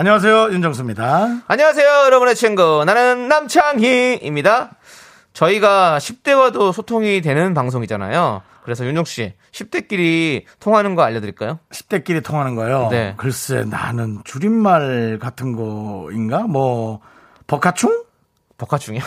안녕하세요 윤정수입니다. 안녕하세요, 여러분의 친구. 나는 남창희입니다. 저희가 10대와도 소통이 되는 방송이잖아요. 그래서 윤정 씨, 10대끼리 통하는 거 알려드릴까요? 10대끼리 통하는 거요. 네. 글쎄 나는 줄임말 같은 거인가? 뭐 버카충? 버카충이요?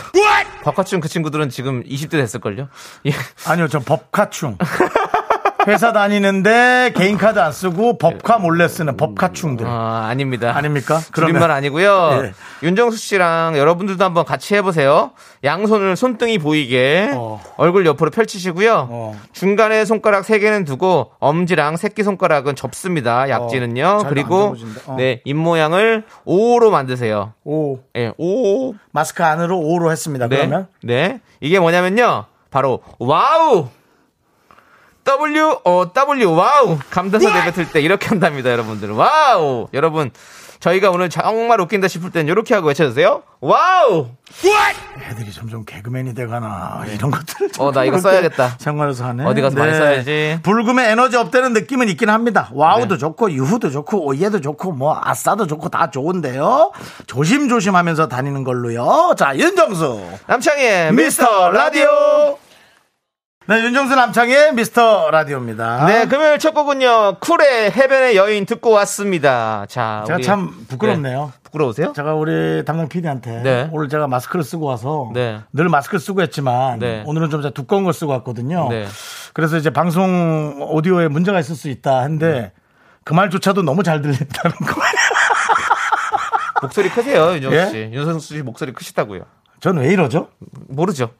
버카충 그 친구들은 지금 20대 됐을걸요? 예. 아니요, 저 법카충. 회사 다니는데 개인 카드 안 쓰고 법카 몰래 쓰는 법카충들. 아, 아닙니다. 아닙니까? 줄임말 그러면- 아니고요. 예. 윤정수 씨랑 여러분들도 한번 같이 해보세요. 양손을 손등이 보이게 어. 얼굴 옆으로 펼치시고요. 어. 중간에 손가락 세 개는 두고 엄지랑 새끼 손가락은 접습니다. 약지는요. 어, 그리고. 어. 네, 입 모양을 O로 만드세요. 오. 예, O. 마스크 안으로 O로 했습니다. 네. 그러면 네. 이게 뭐냐면요. 바로 wow. W O W wow. 감탄사 내뱉을 때 이렇게 한답니다, 여러분들. Wow. 여러분, 저희가 오늘 정말 웃긴다 싶을 땐 이렇게 하고 외쳐주세요. Wow. 애들이 점점 개그맨이 돼가나 이런 것들. 어, 나 이거 써야겠다. 생활에서 하네. 어디 가서 많이 써야지. 불금에 에너지 up되는 느낌은 있긴 합니다. wow도 네. 좋고 유후도 좋고 oh yeah도 좋고 뭐 아싸도 좋고 다 좋은데요. 조심조심하면서 다니는 걸로요. 자 윤정수. 남창희의 미스터 라디오. 네 윤정수 남창의 미스터 라디오입니다. 네, 금요일 첫 곡은요. 쿨의 해변의 여인 듣고 왔습니다. 자, 제가 우리- 참 부끄럽네요. 네. 부끄러우세요? 제가 우리 담당 PD한테 네. 오늘 제가 마스크를 쓰고 와서 네. 늘 마스크를 쓰고 했지만 네. 오늘은 좀 두꺼운 걸 쓰고 왔거든요. 네. 그래서 이제 방송 오디오에 문제가 있을 수 있다 했는데 그 말조차도 너무 잘 들린다는 거예요. 목소리 크세요, 윤정수 예? 씨. 윤정수 씨 목소리 크시다고요. 전 왜 이러죠? 모르죠.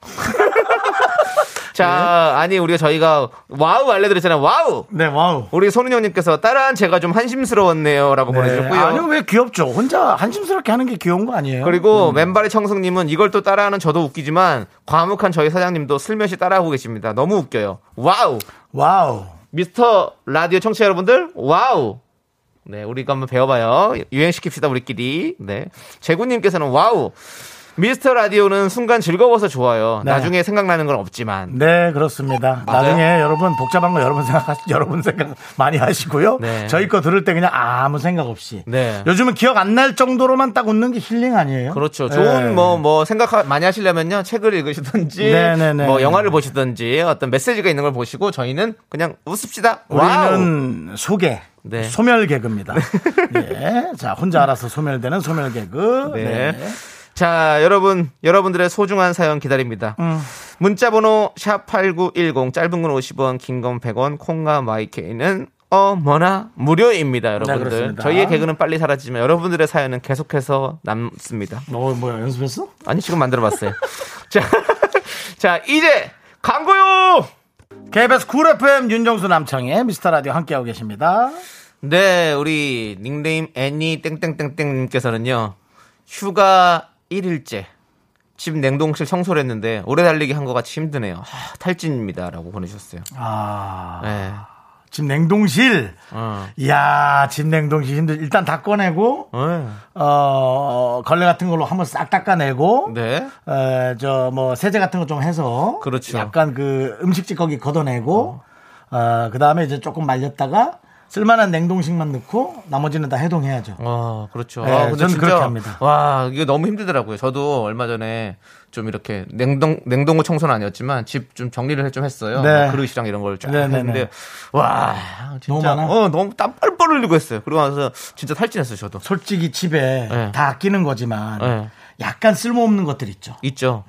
자, 아니 우리가 저희가 wow 알려드렸잖아요. Wow. 네, wow. 우리 손은영님께서 따라한 제가 좀 한심스러웠네요라고 네. 보내주셨고요. 아니요, 왜 귀엽죠? 혼자 한심스럽게 하는 게 귀여운 거 아니에요? 그리고 맨발의 청승님은 이걸 또 따라하는 저도 웃기지만 과묵한 저희 사장님도 슬며시 따라하고 계십니다. 너무 웃겨요. Wow. Wow. 미스터 라디오 청취자 여러분들 wow. 네, 우리가 한번 배워봐요. 유행시킵시다 우리끼리. 네, 재구님께서는 wow. 미스터 라디오는 순간 즐거워서 좋아요. 네. 나중에 생각나는 건 없지만. 네, 그렇습니다. 맞아요? 나중에 여러분 복잡한 거 여러분 생각, 여러분 생각 많이 하시고요. 네. 저희 거 들을 때 그냥 아무 생각 없이. 네. 요즘은 기억 안 날 정도로만 딱 웃는 게 힐링 아니에요? 그렇죠. 네. 좋은 뭐뭐 생각 많이 하시려면요 책을 읽으시든지 네네네. 뭐 영화를 보시든지 어떤 메시지가 있는 걸 보시고 저희는 그냥 웃읍시다. Wow. 우리는 소개. 네. 소멸 개그입니다. 예. 자, 혼자 알아서 소멸되는 소멸 개그. 네. 네. 자, 여러분, 여러분들의 소중한 사연 기다립니다. 음. 문자번호 샵8910, 짧은 건 50원, 긴 건 100원, 콩과 마이케이는 어머나 무료입니다, 여러분들. 네. 저희의 개그는 빨리 사라지지만 여러분들의 사연은 계속해서 남습니다. 너 뭐야, 연습했어? 아니, 지금 만들어봤어요. 자, 자, 이제 광고요! KBS 쿨 FM 윤정수 남창희의 미스터 라디오 함께하고 계십니다. 네, 우리 닉네임 애니 땡땡땡땡님께서는요. 휴가 1일째. 집 냉동실 청소를 했는데 오래 달리기 한 것 같이 힘드네요. 아, 탈진입니다라고 보내주셨어요. 아. 네. 집 냉동실. 어. 이야, 집 냉동실 힘들. 일단 다 꺼내고, 네. 어, 걸레 같은 걸로 한번 싹 닦아내고, 네. 어, 저, 뭐, 세제 같은 거 좀 해서. 그렇죠. 약간 그 음식집 거기 걷어내고, 어, 그 다음에 이제 조금 말렸다가, 쓸만한 냉동식만 넣고, 나머지는 다 해동해야죠. 어, 그렇죠. 네, 아, 근데 저는 진짜 그렇게 합니다. 와, 이게 너무 힘들더라고요. 저도 얼마 전에 좀 이렇게 냉동 냉동고 청소는 아니었지만 집 좀 정리를 좀 했어요. 네. 뭐 그릇이랑 이런 걸쫙 네, 네, 했는데 네. 와, 진짜 너무 많아? 어, 너무 땀 뻘뻘 흘리고 했어요. 그러고 나서 진짜 탈진했어요, 저도. 솔직히 집에 네. 다 아끼는 거지만, 네. 약간 쓸모없는 것들 있죠. 있죠.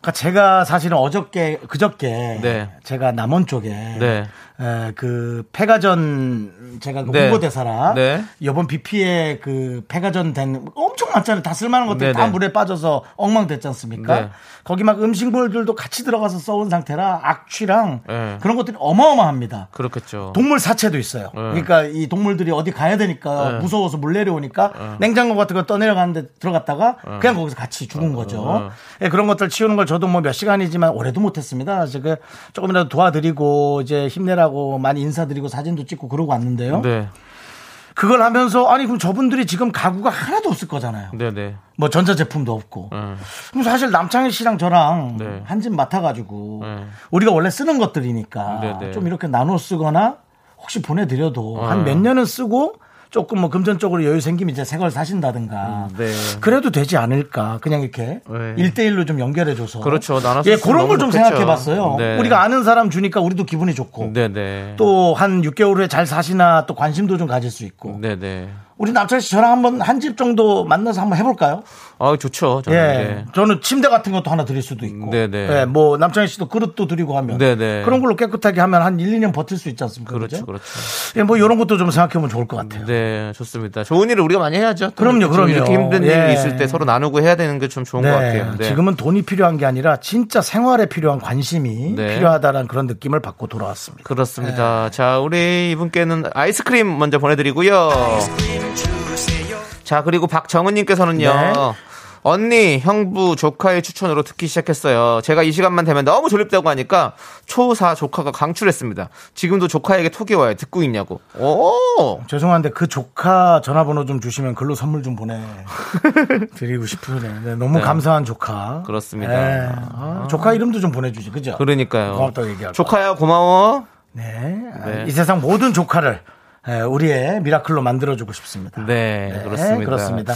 그러니까 제가 사실은 어저께 그저께 네. 제가 남원 쪽에 네. 에, 그 패가전 제가 그 네. 홍보대사라 네. 이번 BP에 그 패가전 된 엄청 많잖아요. 다 쓸만한 것들이 네, 다 네. 물에 빠져서 엉망됐지 않습니까? 네. 거기 막 음식물들도 같이 들어가서 써온 상태라 악취랑 네. 그런 것들이 어마어마합니다. 그렇겠죠. 동물 사체도 있어요. 네. 그러니까 이 동물들이 어디 가야 되니까 네. 무서워서 물 내려오니까 냉장고 같은 거 떠내려가는데 들어갔다가 그냥 거기서 같이 죽은 거죠. 예, 그런 것들 치우는 걸 저도 뭐 몇 시간이지만 오래도 못했습니다. 제가 조금이라도 도와드리고 이제 힘내라고 많이 인사드리고 사진도 찍고 그러고 왔는데요. 네. 그걸 하면서 아니 그럼 저분들이 지금 가구가 하나도 없을 거잖아요. 네, 네. 뭐 전자 제품도 없고. 음. 그럼 사실 남창희 씨랑 저랑 네. 한집 맡아가지고 네. 우리가 원래 쓰는 것들이니까 네, 네. 좀 이렇게 나눠 쓰거나 혹시 보내드려도 어. 한몇 년은 쓰고 조금 뭐 금전적으로 여유 생기면 이제 새걸 사신다든가 음, 네. 그래도 되지 않을까 그냥 이렇게 네. 일대일로좀 연결해줘서 그렇죠. 나눠서 예, 그런 걸 좀. 생각해봤어요 네. 우리가 아는 사람 주니까 우리도 기분이 좋고 네, 네. 또한 6개월 후에 잘 사시나 또 관심도 좀 가질 수 있고 네, 네. 우리 남창희 씨 저랑 한번 한 집 정도 만나서 한번 해볼까요? 아, 좋죠. 저는. 예, 네. 저는 침대 같은 것도 하나 드릴 수도 있고, 네네. 예, 뭐 남창희 씨도 그릇도 드리고 하면, 네네. 그런 걸로 깨끗하게 하면 한 1, 2년 버틸 수 있지 않습니까? 그렇죠? 그렇죠. 예, 뭐 이런 것도 좀 생각해보면 좋을 것 같아요. 네, 좋습니다. 좋은 일을 우리가 많이 해야죠. 또 그럼요, 그럼요. 이렇게 힘든 예. 일이 있을 때 서로 나누고 해야 되는 게 좀 좋은 것 같아요. 네. 지금은 돈이 필요한 게 아니라 진짜 생활에 필요한 관심이 네. 필요하다는 그런 느낌을 받고 돌아왔습니다. 그렇습니다. 네. 자, 우리 이분께는 아이스크림 먼저 보내드리고요. 자, 그리고 박정은님께서는요. 네. 언니, 형부, 조카의 추천으로 듣기 시작했어요. 제가 이 시간만 되면 너무 졸립다고 하니까 초4 조카가 강출했습니다. 지금도 조카에게 톡이 와요. 듣고 있냐고. 오! 죄송한데 그 조카 전화번호 좀 주시면 글로 선물 좀 보내 드리고 싶으네. 네, 너무 네. 감사한 조카. 그렇습니다. 네. 아, 조카 이름도 좀 보내주지, 그죠? 그러니까요. 고맙다고 얘기할 조카야, 고마워. 네. 네. 이 세상 모든 조카를 에, 우리의 미라클로 만들어주고 싶습니다. 네, 그렇습니다. 그렇습니다.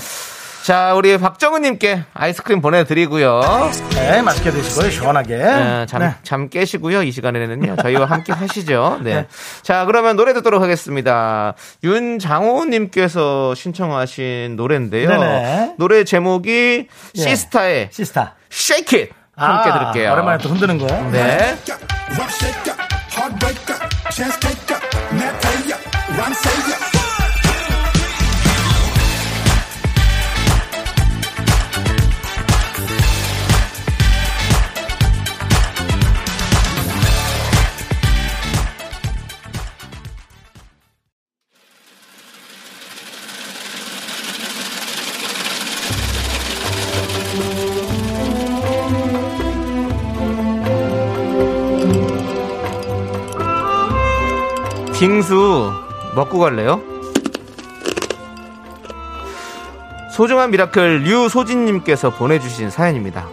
자, 우리 박정은님께 아이스크림 보내드리고요. 네, 맛있게 드시고요. 시원하게. 네, 잠, 네. 잠 깨시고요. 이 시간에는요. 저희와 함께 하시죠. 네. 자, 그러면 노래 듣도록 하겠습니다. 윤장호님께서 신청하신 노래인데요. 네네. 노래 제목이 예. 시스타의 시스타. Shake It. 함께 아, 들을게요. 오랜만에 또 흔드는 거예요. 네. 빙수 먹고 갈래요? 소중한 미라클 류소진님께서 보내주신 사연입니다.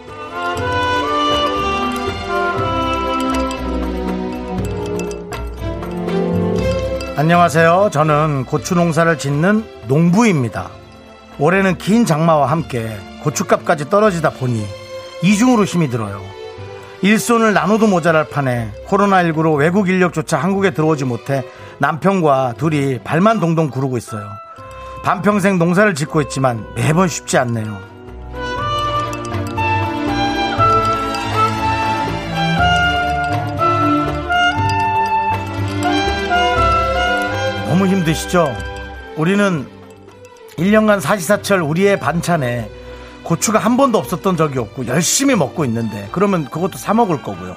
안녕하세요. 저는 고추 농사를 짓는 농부입니다. 올해는 긴 장마와 함께 고추값까지 떨어지다 보니 이중으로 힘이 들어요. 일손을 나눠도 모자랄 판에 코로나19로 외국 인력조차 한국에 들어오지 못해 남편과 둘이 발만 동동 구르고 있어요. 반평생 농사를 짓고 있지만 매번 쉽지 않네요. 너무 힘드시죠? 우리는 1년간 사시사철 우리의 반찬에 고추가 한 번도 없었던 적이 없고 열심히 먹고 있는데 그러면 그것도 사 먹을 거고요.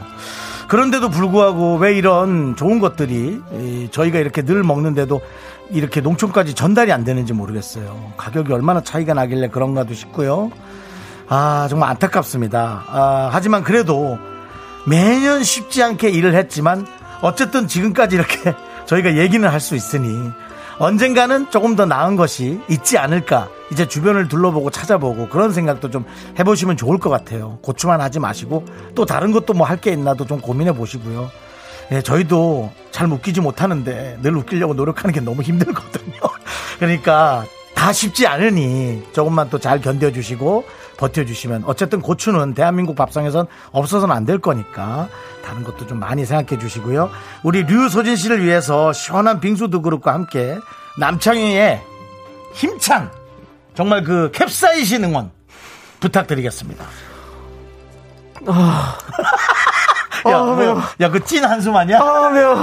그런데도 불구하고 왜 이런 좋은 것들이 이, 저희가 이렇게 늘 먹는데도 이렇게 농촌까지 전달이 안 되는지 모르겠어요. 가격이 얼마나 차이가 나길래 그런가도 싶고요. 아 정말 안타깝습니다. 아, 하지만 그래도 매년 쉽지 않게 일을 했지만 어쨌든 지금까지 이렇게 저희가 얘기는 할 수 있으니 언젠가는 조금 더 나은 것이 있지 않을까. 이제 주변을 둘러보고 찾아보고 그런 생각도 좀 해보시면 좋을 것 같아요. 고추만 하지 마시고 또 다른 것도 뭐 할 게 있나도 좀 고민해 보시고요. 예, 저희도 잘 웃기지 못하는데 늘 웃기려고 노력하는 게 너무 힘들거든요. 그러니까 다 쉽지 않으니 조금만 또 잘 견뎌주시고 버텨주시면 어쨌든 고추는 대한민국 밥상에선 없어서는 안 될 거니까 다른 것도 좀 많이 생각해 주시고요. 우리 류소진 씨를 위해서 시원한 빙수 두 그릇과 함께 남창희의 힘찬 정말 그 캡사이신 응원 부탁드리겠습니다. 야, 왜, 야, 그 찐 한숨 아니야? 아, 매워.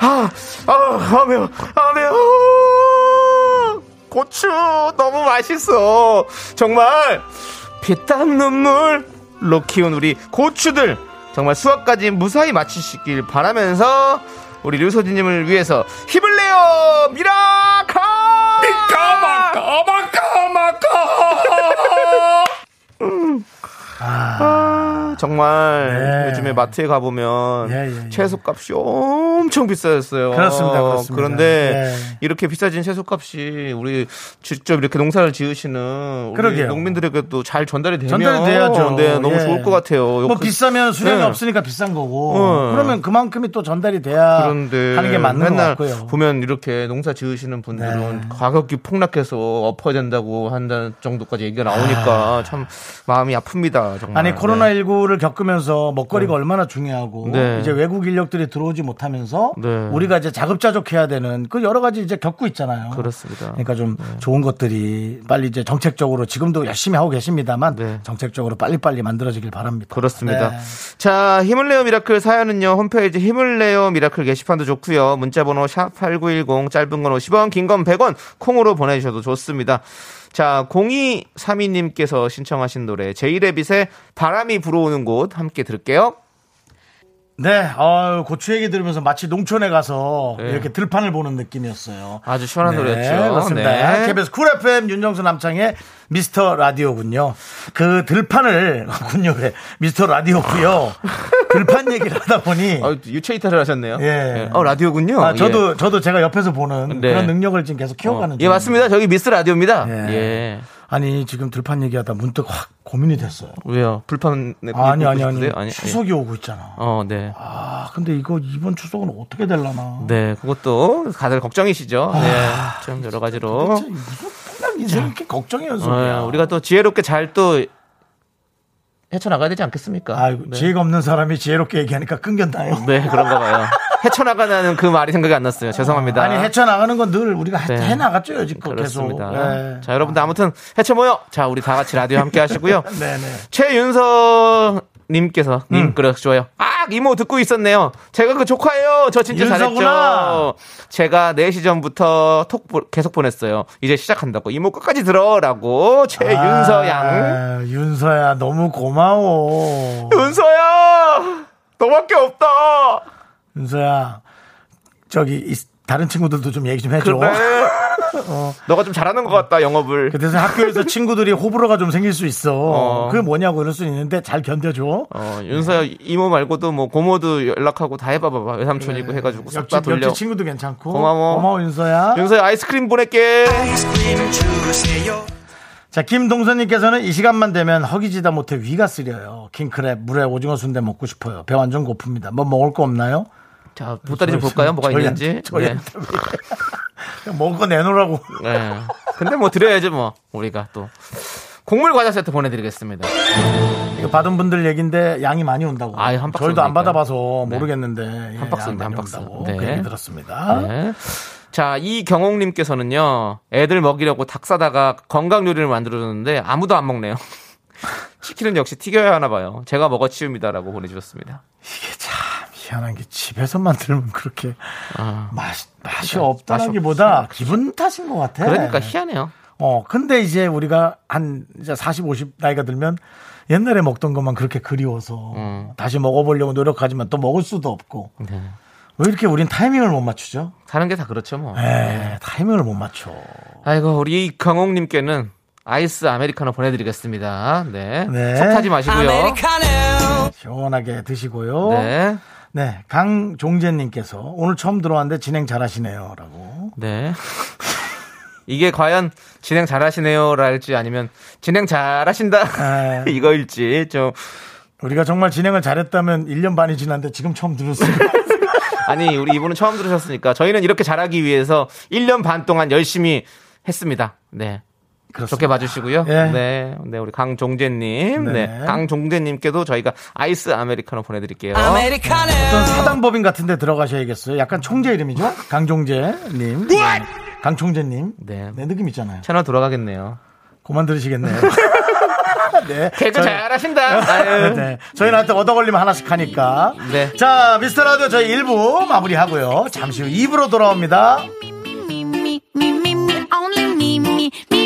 아, 아, 아, 매워. 아, 매워. 고추 너무 맛있어. 정말 피땀 눈물로 키운 우리 고추들 정말 수확까지 무사히 마치시길 바라면서 우리 류소진님을 위해서 힘을 내요. 미라카! 미카마카 마카마카! 아, 정말 네. 요즘에 마트에 가보면 예, 예, 예. 채소값이 엄청 비싸졌어요. 그렇습니다, 그렇습니다. 그런데 예. 이렇게 비싸진 채소값이 우리 직접 이렇게 농사를 지으시는 우리. 농민들에게도 잘 전달이 되면 전달이 돼야죠. 네, 너무 예. 좋을 것 같아요. 뭐 그- 비싸면 수량이 네. 없으니까 비싼 거고. 어. 그러면 그만큼이 또 전달이 돼야 그런데 하는 게 맞는 것 맨날 같고요. 보면 이렇게 농사 지으시는 분들은 네. 가격이 폭락해서 엎어야 된다고 한다는 정도까지 얘기가 나오니까 참 마음이 아픕니다. 정말. 아니 네. 코로나 19를 겪으면서 먹거리가 얼마나 중요하고 네. 이제 외국 인력들이 들어오지 못하면서 네. 우리가 이제 자급자족해야 되는 그 여러 가지 이제 겪고 있잖아요. 그렇습니다. 네. 그러니까 좀 좋은 것들이 빨리 이제 정책적으로 지금도 열심히 하고 계십니다만 네. 정책적으로 빨리빨리 만들어지길 바랍니다. 그렇습니다. 네. 자, 힘을 내요 미라클 사연은요. 홈페이지 힘을 내요 미라클 게시판도 좋고요. 문자 번호 샵 8910 짧은 건 50원, 긴 건 100원 콩으로 보내 주셔도 좋습니다. 자, 0232님께서 신청하신 노래 제이레빗의 바람이 불어오는 곳 함께 들을게요. 네, 어, 고추 얘기 들으면서 마치 농촌에 가서 네. 이렇게 들판을 보는 느낌이었어요. 아주 시원한 노래였죠. 그렇습니다. 네. KBS 쿨 FM 윤정수 남창희의 미스터 라디오군요. 그 들판을 군요 그래. 미스터 라디오고요. 들판 얘기를 하다 보니 아, 유체 이탈을 하셨네요. 예. 어, 라디오군요. 아, 저도 예. 저도 제가 옆에서 보는 네. 그런 능력을 지금 계속 키워가는 어, 예. 맞습니다. 저기 미스 라디오입니다. 예. 예. 아니 지금 들판 얘기하다 문득 확 고민이 됐어요. 왜요? 불판 내 아니 아니 아니? 아니, 추석이 오고 있잖아. 어, 네. 아 근데 이거 이번 추석은 어떻게 될라나. 네, 그것도 다들 걱정이시죠. 네, 좀 여러 가지로. 무슨 이렇게 걱정이 연속이야. 어, 우리가 또 지혜롭게 잘 또 헤쳐나가야 되지 않겠습니까? 아이고 네. 지혜가 없는 사람이 지혜롭게 얘기하니까 끊겼나요? 네, 그런가 봐요. 헤쳐나가는 그 말이 생각이 안 났어요. 죄송합니다. 아니 헤쳐나가는 건 늘 우리가 해- 네. 해나갔죠 여지껏 계속. 그렇습니다. 네. 자, 여러분들 아무튼 헤쳐 모여. 자, 우리 다 같이 라디오 함께 하시고요. 네네. 최윤서 님께서 님 음. 그래 좋아요. 아 이모 듣고 있었네요. 제가 그 조카예요. 저 진짜 윤서구나. 잘했죠. 제가 4시 전부터 톡 보- 계속 보냈어요. 이제 시작한다고 이모 끝까지 들어라고 최윤서양. 아, 윤서야 너무 고마워. 윤서야 너밖에 없다. 윤서야 저기 이- 다른 친구들도 좀 얘기 좀 해줘. 그래. 너가 좀 잘하는 것 같다 영업을. 그래서 학교에서 친구들이 호불호가 좀 생길 수 있어. 어. 그게 뭐냐고 이럴 수 있는데 잘 견뎌줘. 어, 윤서야 이모 말고도 뭐 고모도 연락하고 다 해봐봐봐 외삼촌이고 해가지고 싹다 옆집, 돌려. 옆집 친구도 괜찮고. 고마워. 고마워 윤서야. 윤서야 아이스크림 보낼게. 자, 김동선님께서는 이 시간만 되면 허기지다 못해 위가 쓰려요. 킹크랩, 물에 오징어 순대 먹고 싶어요. 배 완전 고픕니다. 뭐 먹을 거 없나요? 자 보따리 좀 볼까요? 뭐가 있는지. 네. 저희한테 그냥 먹을 거 내놓으라고. 네. 근데 뭐 드려야죠 뭐 우리가 또 곡물 과자 세트 보내드리겠습니다. 이거 받은 분들 얘기인데 양이 많이 온다고. 아이, 한 박스 저희도 안. 받아봐서 네. 모르겠는데. 예, 한 박스인데, 한 박스. 네. 그 얘기 들었습니다. 네. 자 이경옥님께서는요 애들 먹이려고 닭 사다가 건강 요리를 만들어줬는데 아무도 안 먹네요. 치킨은 역시 튀겨야 하나 봐요. 제가 먹어 치웁니다라고 보내주셨습니다. 이게 참 희한한 게 집에서 만들면 그렇게 아, 맛, 맛이 그러니까 없다라기보다 맛이 기분 탓인 것 같아. 그러니까 희한해요. 어, 근데 이제 우리가 한 이제 40, 50 나이가 들면 옛날에 먹던 것만 그렇게 그리워서 음. 다시 먹어보려고 노력하지만 또 먹을 수도 없고 네. 왜 이렇게 우린 타이밍을 못 맞추죠? 사는 게 다 그렇죠 뭐. 에 타이밍을 못 맞춰. 아이고 우리 경옥님께는 아이스 아메리카노 보내드리겠습니다. 네. 네. 속 타지 마시고요. 시원하게 드시고요. 네. 네. 강종재님께서 오늘 처음 들어왔는데 진행 잘하시네요. 라고. 네. 이게 과연 진행 잘하시네요랄지 아니면 진행 잘하신다 에, 이거일지 좀 우리가 정말 진행을 잘했다면 1년 반이 지났는데 지금 처음 들었어요. 아니 우리 이분은 처음 들으셨으니까 저희는 이렇게 잘하기 위해서 1년 반 동안 열심히 했습니다. 네. 그렇습니다. 좋게 봐주시고요. 예. 네. 네, 우리 강종재님. 네. 네. 강종재님께도 저희가 아이스 아메리카노 보내드릴게요. 어떤 사단법인 같은 데 들어가셔야겠어요. 약간 총재 이름이죠? 강종재님. 네. 강총재님. 네. 네, 느낌 있잖아요. 채널 돌아가겠네요. 그만 들으시겠네요. 네. 개그 저희- 잘하신다. 네. 저희는 하여튼 얻어 걸리면 하나씩 하니까. 네. 자, 미스터 라디오 저희 1부 마무리하고요. 잠시 후 2부로 돌아옵니다.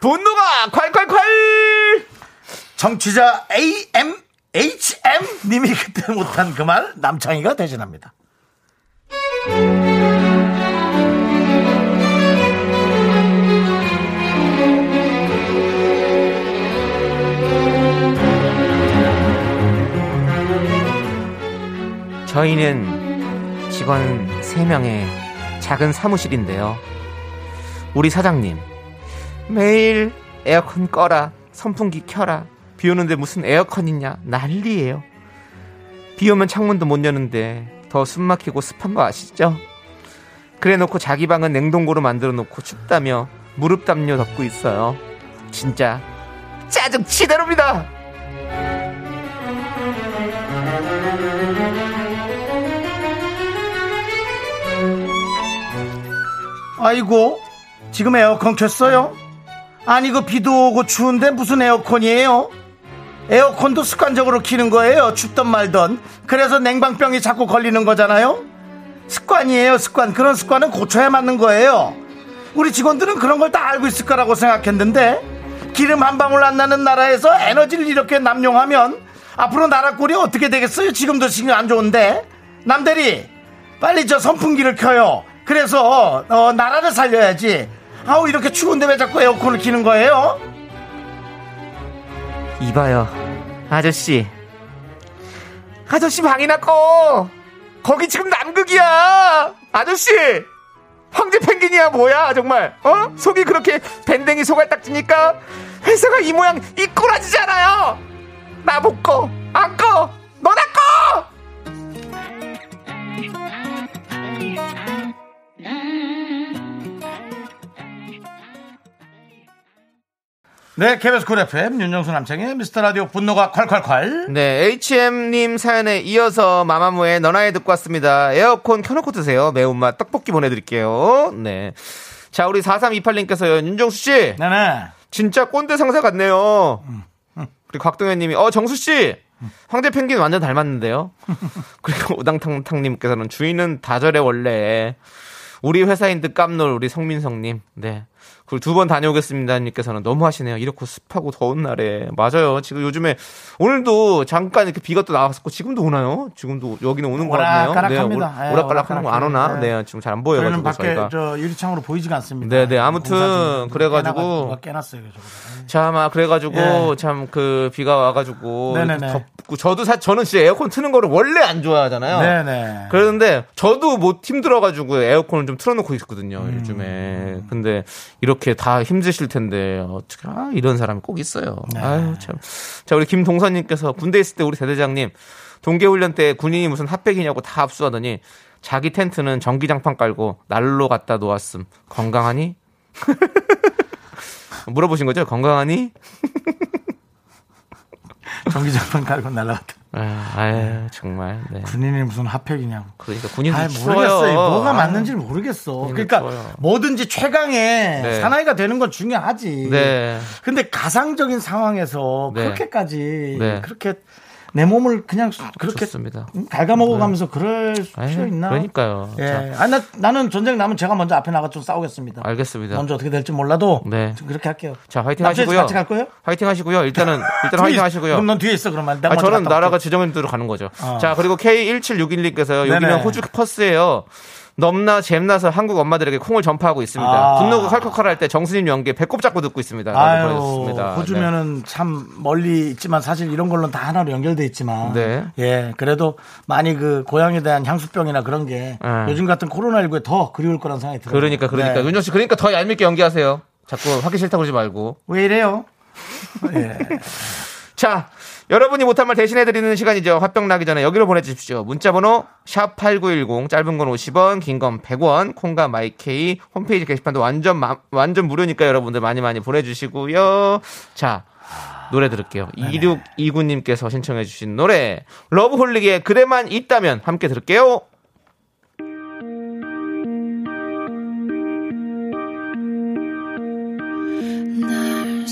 분노가 콸콸콸! 정취자 AM, HM 님이 그때 못한 그 말 남창희가 대신합니다. 저희는 직원 3명의 작은 사무실인데요. 우리 사장님, 매일 에어컨 꺼라, 선풍기 켜라, 비 오는데 무슨 에어컨 있냐, 난리예요. 비 오면 창문도 못 여는데 더 숨 막히고 습한 거 아시죠? 그래 놓고 자기 방은 냉동고로 만들어 놓고 춥다며 무릎 담요 덮고 있어요. 진짜 짜증 치대로입니다. 아이고, 지금 에어컨 켰어요? 아니, 그 비도 오고 추운데 무슨 에어컨이에요? 에어컨도 습관적으로 키는 거예요. 춥던 말던. 그래서 냉방병이 자꾸 걸리는 거잖아요? 습관이에요, 습관. 그런 습관은 고쳐야 맞는 거예요. 우리 직원들은 그런 걸 다 알고 있을 거라고 생각했는데, 기름 한 방울 안 나는 나라에서 에너지를 이렇게 남용하면, 앞으로 나라 꼴이 어떻게 되겠어요? 지금도 지금 안 좋은데. 남대리, 빨리 저 선풍기를 켜요. 그래서 어, 나라를 살려야지. 아우 이렇게 추운데 왜 자꾸 에어컨을 키는 거예요? 이봐요, 아저씨. 아저씨 방이나 꺼! 거기 지금 남극이야! 아저씨! 황제 펭귄이야, 뭐야, 정말. 어? 속이 그렇게 밴댕이 소갈딱지니까 회사가 이 모양 이 꼬라지잖아요! 나못 꺼! 안 꺼! 너나 꺼! 네, KBS 쿨 FM 윤정수 남창희의 미스터 라디오 분노가 콸콸콸. 네, HM님 사연에 이어서 마마무의 너나 해 듣고 왔습니다. 에어컨 켜놓고 드세요. 매운맛 떡볶이 보내드릴게요. 네. 자, 우리 4328님께서요, 윤정수 씨. 네네. 진짜 꼰대 상사 같네요. 그리고 곽동현님이 어 정수 씨 황제 펭귄 완전 닮았는데요. 그리고 오당탕탕님께서는 주인은 다절해 원래 우리 회사인 듯 깜놀 우리 성민성님 네. 그리고 두번 다녀오겠습니다 님께서는 너무 하시네요. 이렇게 습하고 더운 날에 맞아요. 지금 요즘에 오늘도 잠깐 이렇게 비가 또 나왔었고 지금도 오나요? 지금도 여기는 오는 거 같네요. 오락가락합니다. 네, 예, 오락가락하는 거 안 오나? 오락가락해요. 네, 지금 잘안 저희는 보여 가지고 밖에 저희가. 저 유리창으로 보이지가 않습니다. 네, 네. 아무튼 그래 가지고 깨나가- 누가 깨놨어요, 저거. 자, 막 그래 가지고 예. 참그 비가 와 가지고 네네네. 덥고 저도 사 저는 진짜 에어컨 트는 거를 원래 안 좋아하잖아요. 네네. 그런데 저도 못 힘들어 가지고 에어컨을 좀 틀어 놓고 있거든요 음. 요즘에. 근데 이렇게 다 힘드실 텐데 어떻게 아, 이런 사람이 꼭 있어요. 네. 아유 참. 자 우리 김동선님께서 군대 있을 때 우리 대대장님 동계훈련 때 군인이 무슨 핫백이냐고 다 압수하더니 자기 텐트는 전기장판 깔고 난로 갖다 놓았음. 건강하니? 물어보신 거죠? 건강하니? 전기장판 깔고 날라갔다. 아, 아유, 정말. 네. 군인이 무슨 핫팩이냐고. 그러니까 군인도 아. 모르겠어요. 뭐가 아, 맞는지 모르겠어. 군인도 그러니까 추워요. 뭐든지 최강의 네. 사나이가 되는 건 중요하지. 네. 근데 가상적인 상황에서 네. 그렇게까지 네. 그렇게 내 몸을 그냥 그렇게 좋습니다. 갉아먹어가면서 그럴 아유, 필요 있나? 그러니까요. 예. 자, 아, 나, 나는 전쟁 나면 제가 먼저 앞에 나가 좀 싸우겠습니다. 알겠습니다. 먼저 어떻게 될지 몰라도 네. 좀 그렇게 할게요. 자, 화이팅 하시고요. 같이 갈 거예요? 화이팅 하시고요. 일단은, 일단 화이팅 있- 하시고요. 그럼 넌 뒤에 있어 그러면 아, 저는 나라가 올게. 지정된 대로 가는 거죠. 어. 자, 그리고 K1761님께서요. 여기는 네네. 호주 퍼스예요. 넘나 잼나서 한국 엄마들에게 콩을 전파하고 있습니다. 아. 분노가 칼칼칼 할 때 정수님 연기에 배꼽 잡고 듣고 있습니다. 라고 보내주셨습니다. 호주면은 참 멀리 있지만 사실 이런 걸로는 다 하나로 연결돼 있지만. 네. 예, 그래도 많이 그 고향에 대한 향수병이나 그런 게 네. 요즘 같은 코로나19에 더 그리울 거란 생각이 들어요. 그러니까 그러니까 네. 윤정 씨 그러니까 더 얄밉게 연기하세요. 자꾸 하기 싫다고 그러지 말고. 왜 이래요? 예. 자, 여러분이 못한 말 대신해드리는 시간이죠. 화병 나기 전에 여기로 보내주십시오. 문자번호 샵8910 짧은 건 50원, 긴 건 100원, 콩과 마이케이 홈페이지 게시판도 완전 마- 완전 무료니까 여러분들 많이 많이 보내주시고요. 자, 노래 들을게요. 2629님께서 신청해 주신 노래 러브홀릭의 그대만 있다면 함께 들을게요. 날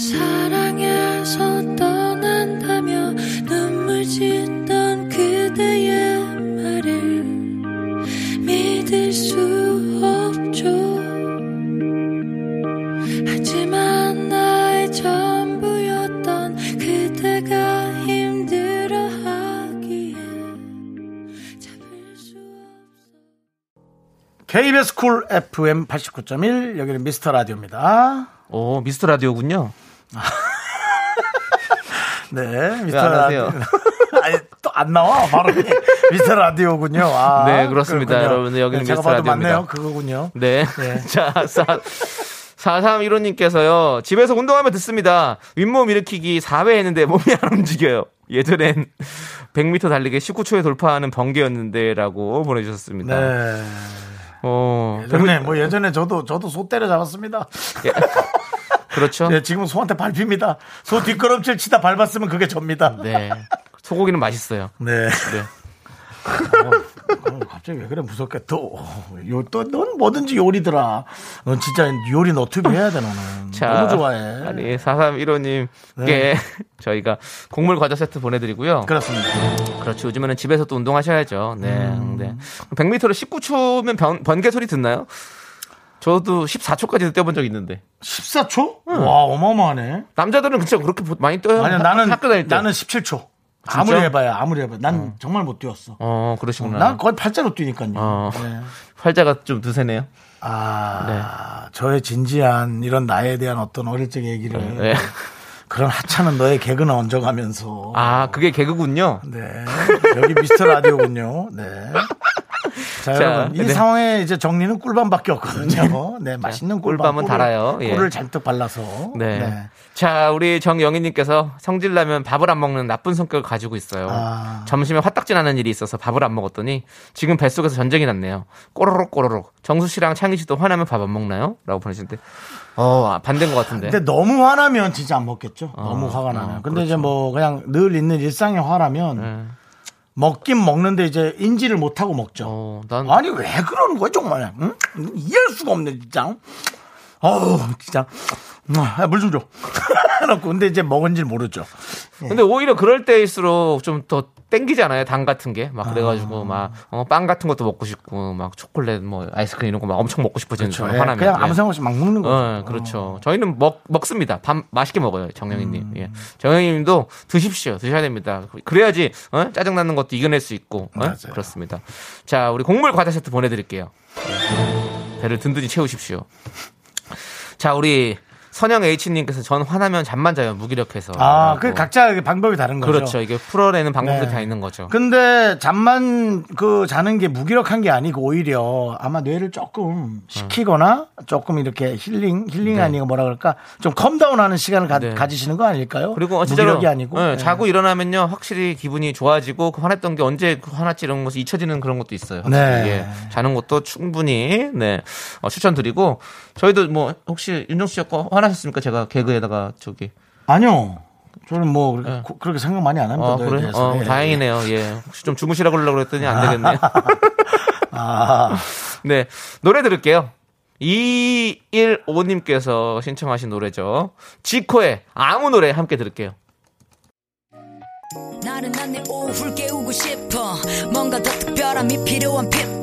KBS 쿨 FM 89.1 여기는 미스터 라디오입니다. 오, 미스터 라디오군요. 네, 미스터? 라디오. 아니 또 안 나와 바로 미스터 라디오군요. 아, 네, 그렇습니다. 그렇군요. 여러분들 여기는 네, 미스터 라디오입니다. 맞네요. 그거군요. 네. 네. 자, 4315님께서요, 집에서 운동하면 듣습니다. 윗몸 일으키기 4회 했는데 몸이 안 움직여요. 예전엔 100m 달리기 19초에 돌파하는 번개였는데, 라고 보내주셨습니다. 네. 어, 예전에 뭐 예전에 저도 저도 소 때려 잡았습니다. 그렇죠. 네, 지금 소한테 밟힙니다. 소 뒷걸음질 치다 밟았으면 그게 접니다. 네. 소고기는 맛있어요. 네. 네. 어, 갑자기 왜 그래 무섭게 또요또넌 뭐든지 요리더라. 넌 진짜 요리 너튜브 해야 돼 너는. 너무 좋아해. 네. 아니, 4315님께 저희가 곡물 과자 세트 보내드리고요. 그렇습니다. 그렇죠. 요즘에는 집에서 또 운동하셔야죠. 네. 음. 네. 100m를 19초면 번, 번개 소리 듣나요? 저도 14초까지 뛰어본 적 있는데. 14초? 와 어마어마하네. 남자들은 진짜 그렇게 보- 많이 뛰어요. 아니야 학- 나는 학교 다닐 때. 나는 17초. 아무리 해봐야 아무리 해봐야 난 정말 못 뛰었어. 어, 그러시구나. 난 거의 팔자로 뛰니까요. 어. 네. 활자가 좀 드세네요. 아, 저의 진지한 이런 나에 대한 어떤 어릴 적 얘기를 네. 그런 하찮은 너의 개그나 얹어가면서 아, 그게 개그군요. 네 여기 미스터 라디오군요. 네. 자, 자, 여러분 이 네. 상황의 이제 정리는 꿀밤밖에 없거든요. 네 맛있는 꿀밤 꿀밤은 달아요. 예. 꿀을 잔뜩 발라서 네. 네. 자, 우리 정영희님께서 성질 나면 밥을 안 먹는 나쁜 성격을 가지고 있어요. 아. 점심에 화딱지 나는 일이 있어서 밥을 안 먹었더니 지금 뱃속에서 전쟁이 났네요. 꼬로록 꼬로록. 정수 씨랑 창희 씨도 화나면 밥 안 먹나요? 라고 보내시는데, 어, 반대인 것 같은데. 근데 너무 화나면 진짜 안 먹겠죠. 어, 너무 화가 나면. 어, 근데 이제 그렇죠. 뭐 그냥 늘 있는 일상의 화라면 네. 먹긴 먹는데 이제 인지를 못 하고 먹죠. 어, 난 아니 왜 그러는 거야 정말 응? 이해할 수가 없네 진짜 어우 진짜 물 좀 줘 해놓고 근데 이제 먹은 줄 모르죠 근데 오히려 그럴 때일수록 좀 더 땡기잖아요. 당 같은 게. 막 그래가지고 막, 어, 빵 같은 것도 먹고 싶고, 막 초콜릿, 뭐, 아이스크림 이런 거 막 엄청 먹고 싶어지는 그렇죠. 저 예, 화나면. 그냥 예. 아무 생각 없이 막 먹는 거죠 어, 그렇죠. 저희는 먹, 먹습니다. 밥 맛있게 먹어요. 정영희님. 예. 정영희님도 드십시오. 드셔야 됩니다. 그래야지, 어? 짜증나는 것도 이겨낼 수 있고, 어? 그렇습니다. 자, 우리 곡물 과자 세트 보내드릴게요. 예. 배를 든든히 채우십시오. 자, 우리 선영 H님께서 전 화나면 잠만 자요. 무기력해서. 아. 그 각자 방법이 다른 거죠. 그렇죠. 이게 풀어내는 방법도 네. 다 있는 거죠. 근데 잠만 그 자는 게 무기력한 게 아니고 오히려 아마 뇌를 조금 식히거나 조금 이렇게 힐링 힐링이 네. 아니고 뭐라 그럴까 좀 컴다운하는 시간을 가, 네. 지시는 거 아닐까요? 그리고 진짜로 무기력이 아니고 예, 네. 자고 일어나면요 확실히 기분이 좋아지고 그 화냈던 게 언제 그 화났지 이런 것이 잊혀지는 그런 것도 있어요. 네. 예, 자는 것도 충분히 네 어, 추천드리고 저희도 뭐 혹시 윤정수 씨가 화나 셨습니까? 제가 개그에다가 저기 아니요. 저는 뭐 그렇게, 고- 그렇게 생각 많이 안 합니다. 어 너에 그래. 어 예. 다행이네요. 예 혹시 좀 주무시라고 그러려고 그랬더니 안 되겠네요. 아, 네 노래 들을게요. 215님께서 신청하신 노래죠. 지코의 아무 노래 함께 들을게요. 나른한 내 오후를 깨우고 싶어 뭔가 더 특별함이 필요한 people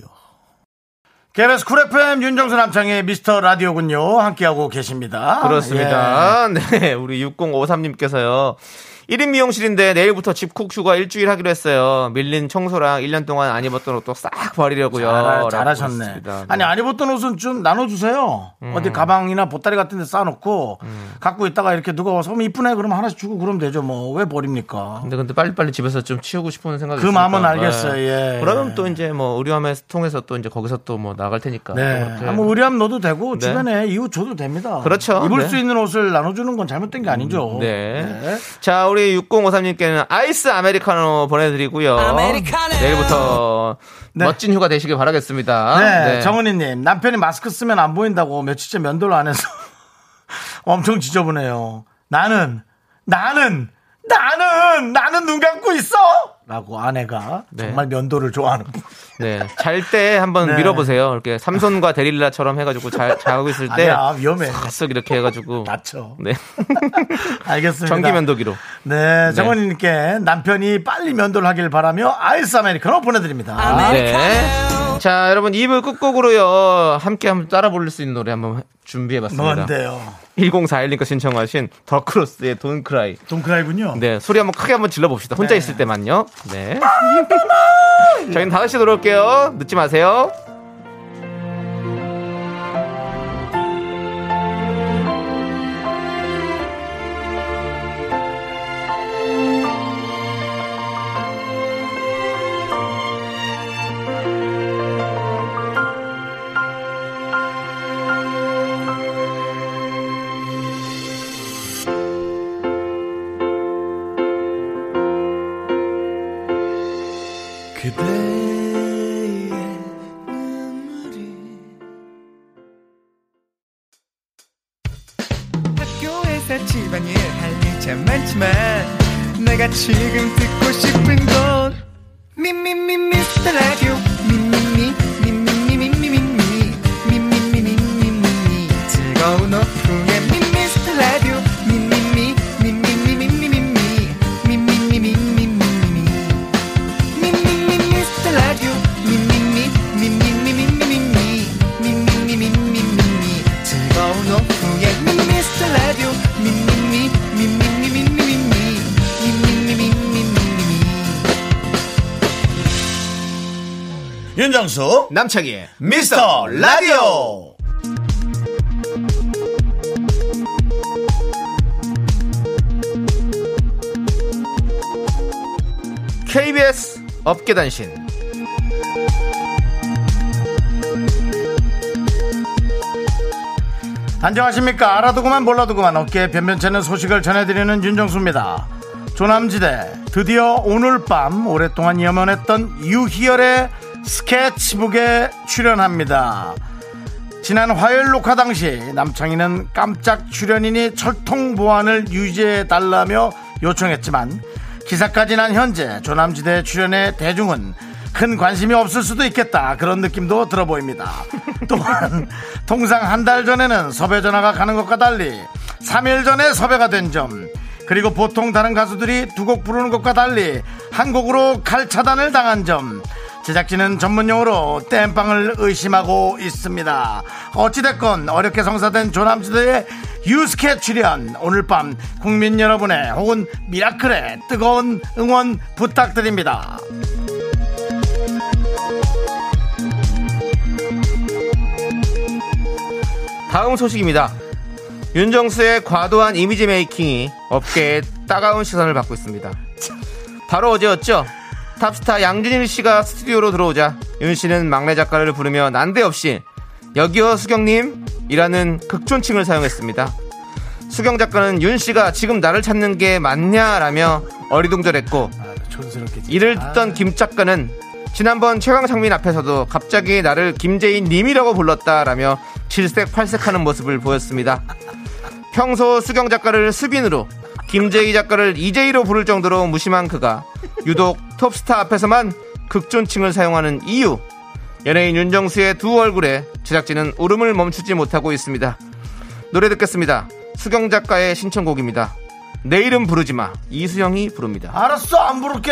KBS 쿨 FM 윤정수 남창희 미스터 라디오군요 함께하고 계십니다 그렇습니다. 네, 우리 6053님께서요. 1인 미용실인데 내일부터 집콕 휴가 일주일 하기로 했어요. 밀린 청소랑 1년 동안 안 입었던 옷도 싹 버리려고요. 잘, 라고 잘하셨네. 했습니다. 아니 안 입었던 옷은 좀 나눠주세요. 어디 가방이나 보따리 같은 데 쌓아놓고 갖고 있다가 이렇게 누가 서면 이쁘네 그러면 하나씩 주고 그러면 되죠. 뭐 왜 버립니까? 근데 근데 빨리빨리 집에서 좀 치우고 싶은 생각이 그 있으니까. 마음은 알겠어요. 예. 그러면 또 이제 뭐 의료함에 통해서 또 이제 거기서 또 뭐 나갈 테니까. 네. 또 그렇게. 한번 의리함 넣어도 되고 네. 주변에 이웃 줘도 됩니다. 그렇죠. 입을 네. 수 있는 옷을 나눠주는 건 잘못된 게 아니죠. 네. 자, 우리 6053님께는 아이스 아메리카노 보내드리고요. 아메리카노. 내일부터 네. 멋진 휴가 되시길 바라겠습니다. 네, 정은희님 남편이 마스크 쓰면 안 보인다고 며칠째 면도를 안 해서 엄청 지저분해요. 나는 나는 나는 나는 눈 감고 있어. 라고 아내가 네. 정말 면도를 좋아하는 분. 네. 잘 때 한번 네. 밀어보세요. 이렇게 삼손과 데릴라처럼 해가지고 자, 자고 있을 때. 아니야 위험해. 싹 이렇게 해가지고. 다쳐. 네. 알겠습니다. 전기 면도기로. 네, 정은희님께 남편이 빨리 면도를 하길 바라며 아이스 아메리카노 보내드립니다. 네. 자, 여러분 2부 끝곡으로요. 함께 한번 따라 부를 수 있는 노래 한번 준비해봤습니다. 뭔데요? 1041님께 신청하신 더크로스의 돈크라이. 동크라이군요. 네, 소리 한번 크게 한번 질러봅시다. 혼자 있을 때만요. 네. 저희는 5시에 돌아올게요. 늦지 마세요. 지금 윤정수 남창희의 미스터 라디오. KBS 업계단신. 안녕하십니까. 알아두고만 몰라두고만 어깨에 변변찮은 소식을 전해드리는 윤정수입니다. 조남지대 드디어 오늘 밤 오랫동안 염원했던 유희열의 스케치북에 출연합니다. 지난 화요일 녹화 당시 남창희는 깜짝 출연이니 철통 보안을 유지해 달라며 요청했지만 기사까지 난 현재 조남지대 출연에 대중은 큰 관심이 없을 수도 있겠다 그런 느낌도 들어 보입니다. 또한 통상 한 달 전에는 섭외 전화가 가는 것과 달리 3일 전에 섭외가 된 점 그리고 보통 다른 가수들이 두 곡 부르는 것과 달리 한 곡으로 칼 차단을 당한 점 제작진은 전문용어로 땜빵을 의심하고 있습니다. 어찌됐건 어렵게 성사된 조남지대의 유스케 출연 오늘 밤 국민 여러분의 혹은 미라클의 뜨거운 응원 부탁드립니다. 다음 소식입니다. 윤정수의 과도한 이미지 메이킹이 업계에 따가운 시선을 받고 있습니다. 바로 어제였죠. 탑스타 양준일 씨가 스튜디오로 들어오자 윤 씨는 막내 작가를 부르며 난데없이 여기요 수경님 이라는 극존칭을 사용했습니다. 수경 작가는 윤 씨가 지금 나를 찾는 게 맞냐라며 어리둥절했고 촌스럽게 이를 듣던 김 작가는 지난번 최강창민 앞에서도 갑자기 나를 김재인 님이라고 불렀다라며 질색팔색하는 모습을 보였습니다. 평소 수경 작가를 수빈으로 김재희 작가를 이재희로 부를 정도로 무심한 그가 유독 톱스타 앞에서만 극존칭을 사용하는 이유 연예인 윤정수의 두 얼굴에 제작진은 울음을 멈추지 못하고 있습니다. 노래 듣겠습니다. 수경 작가의 신청곡입니다. 내 이름 부르지 마. 이수영이 부릅니다. 알았어, 안 부를게.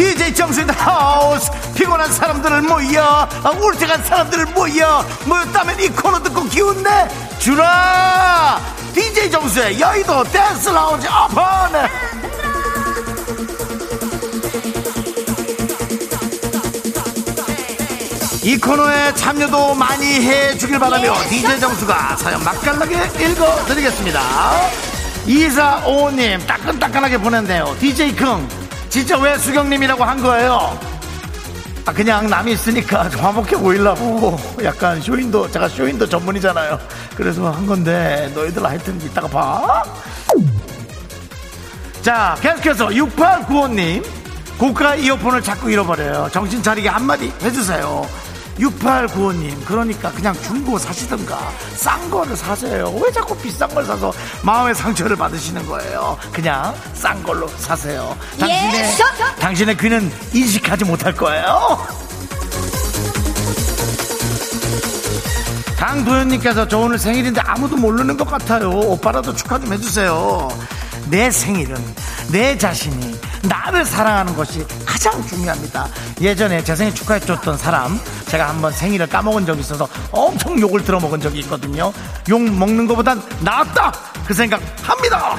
DJ 정수 in house. 피곤한 사람들을 모여. 아, 울적한 사람들을 모여. 모였다면 이 코너 듣고 기운내 주라. DJ 정수의 여의도 댄스 라운지 오픈. 이 코너에 참여도 많이 해주길 바라며 DJ 정수가 사연 맛깔나게 읽어드리겠습니다. 이사오님 따끈따끈하게 보냈네요. DJ 킁 진짜 왜 수경님이라고 한 거예요? 아 그냥 남이 있으니까 좀 화목해 보이려고 약간 쇼인도 제가 쇼인도 전문이잖아요. 그래서 한 건데 너희들 하여튼 이따가 봐. 자 계속해서 6895님 고가 이어폰을 자꾸 잃어버려요. 정신 차리게 한마디 해주세요. 6895님 그러니까 그냥 중고 사시든가 싼 거를 사세요. 왜 자꾸 비싼 걸 사서 마음의 상처를 받으시는 거예요. 그냥 싼 걸로 사세요. 당신의 당신의 귀는 인식하지 못할 거예요. 강도현님께서 저 오늘 생일인데 아무도 모르는 것 같아요. 오빠라도 축하 좀 해주세요. 내 생일은 내 자신이 나를 사랑하는 것이 가장 중요합니다. 예전에 제 생일 축하해줬던 사람, 제가 한번 생일을 까먹은 적이 있어서 엄청 욕을 들어먹은 적이 있거든요. 욕 먹는 것보단 낫다! 그 생각 합니다!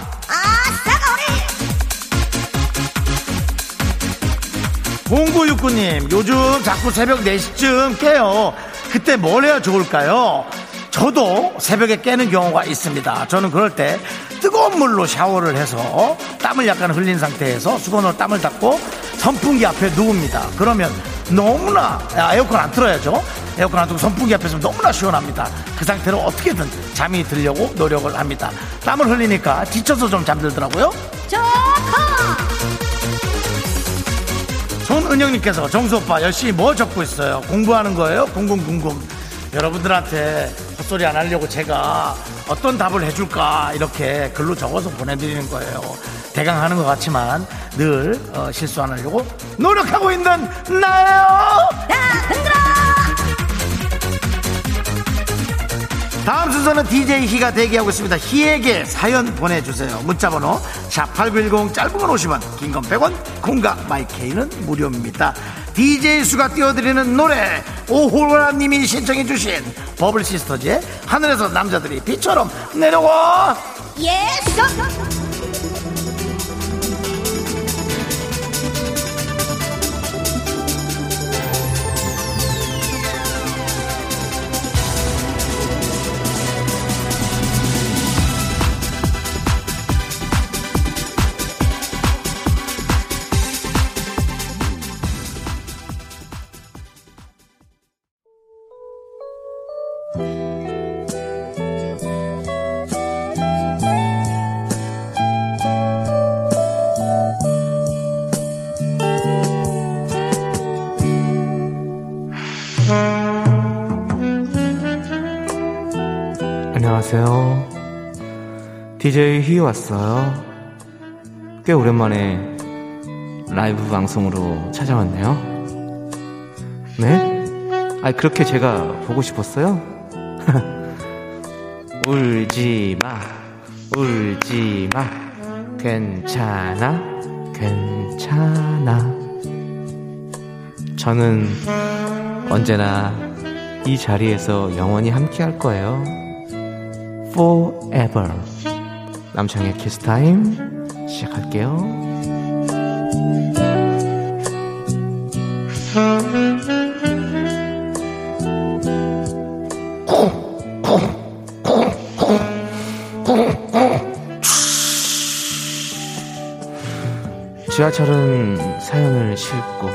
공구육구님 요즘 자꾸 새벽 4시쯤 깨요 그때 뭘 해야 좋을까요? 저도 새벽에 깨는 경우가 있습니다 저는 그럴 때 뜨거운 물로 샤워를 해서 땀을 약간 흘린 상태에서 수건으로 땀을 닦고 선풍기 앞에 누웁니다 그러면 너무나 아, 에어컨 안 틀어야죠 에어컨 안 틀고 선풍기 앞에서 너무나 시원합니다 그 상태로 어떻게든 잠이 들려고 노력을 합니다 땀을 흘리니까 지쳐서 좀 잠들더라고요 손은영님께서 정수 오빠 열심히 뭐 적고 있어요? 공부하는 거예요? 궁금궁금. 여러분들한테 헛소리 안 하려고 제가 어떤 답을 해줄까 이렇게 글로 적어서 보내드리는 거예요. 대강 하는 것 같지만 늘 어, 실수 안 하려고 노력하고 있는 나예요. 다음 순서는 DJ 희가 대기하고 있습니다. 희에게 사연 보내주세요. 문자번호 샵8910 짧은 건 50원, 긴 건 100원, 콩과 마이케이는 무료입니다. DJ 수가 띄워드리는 노래 오호라님이 신청해주신 버블 시스터즈의 하늘에서 남자들이 비처럼 내려와! 안녕하 DJ 휘 왔어요. 꽤 오랜만에 라이브 방송으로 찾아왔네요. 네? 아 그렇게 제가 보고 싶었어요? 울지 마, 울지 마. 괜찮아, 괜찮아. 저는 언제나 이 자리에서 영원히 함께 할 거예요. Forever. 남창의 키스타임 시작할게요. 지하철은 사연을 싣고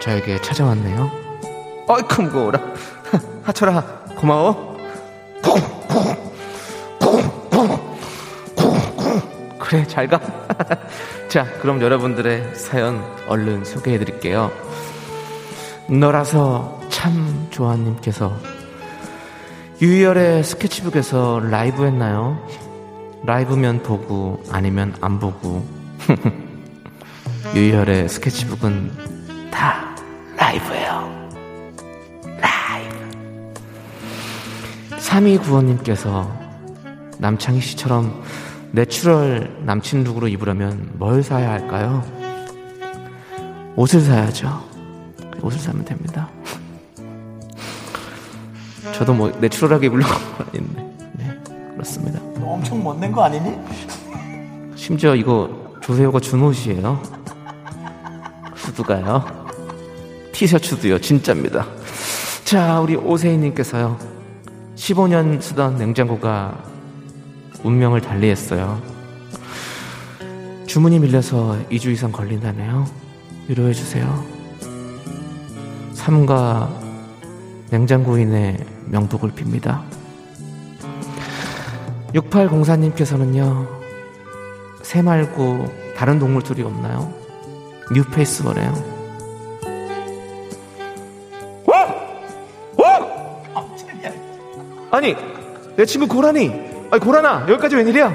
저에게 찾아왔네요. 어이쿠 무거워라. 하철아 고마워. 그래 잘 가. 자 그럼 여러분들의 사연 얼른 소개해 드릴게요. 너라서 참 좋아님께서 유희열의 스케치북에서 라이브 했나요? 라이브면 보고 아니면 안 보고 유희열의 스케치북은 다 라이브예요. 라이브. 3295님께서 남창희 씨처럼 natural 남친 look으로 입으려면 뭘 사야 할까요? 옷을 사야죠. 옷을 사면 됩니다. 저도 뭐 natural하게 입으려고 아닌데. 네, 그렇습니다. 너 엄청 멋낸 거 아니니? 심지어 이거 조세호가 준 옷이에요. 후드가요. 티셔츠도요. 진짜입니다. 자, 우리 오세희님께서요. 15년 쓰던 냉장고가 운명을 달리했어요. 주문이 밀려서 2주 이상 걸린다네요. 위로해주세요. 삼가 냉장고인의 명복을 빕니다. 6804님께서는요, 새 말고 다른 동물들이 없나요? 뉴페이스 거래요. 아니, 내 친구 고라니. 아니, 고라나, 여기까지 웬일이야?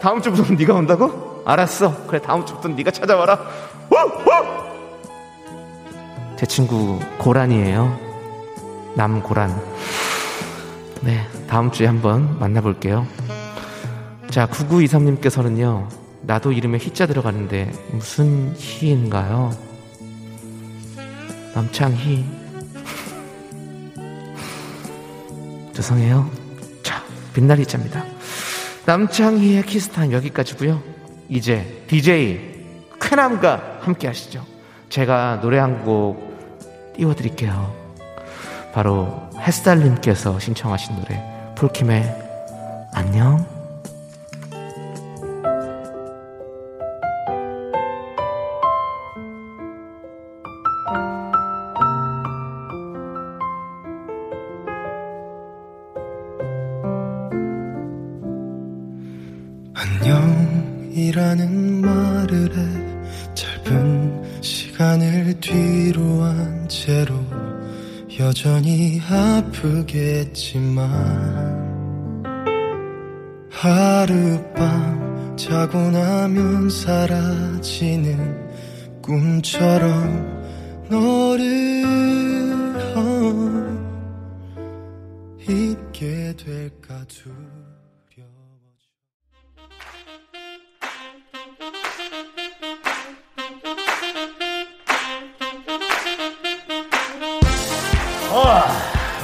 다음 주부터 네가 온다고? 알았어. 그래, 다음 주부터 네가 찾아와라. 제 친구 고란이에요. 남고란. 네, 다음 주에 한번 만나볼게요. 자, 9923님께서는요, 나도 이름에 희자 들어가는데 무슨 희인가요? 남창희. 죄송해요. 자, 빛날 희자입니다. 남창희의 키스타임 여기까지고요 이제 DJ 쾌남과 함께 하시죠. 제가 노래 한 곡 띄워드릴게요. 바로 햇살님께서 신청하신 노래 폴킴의 안녕.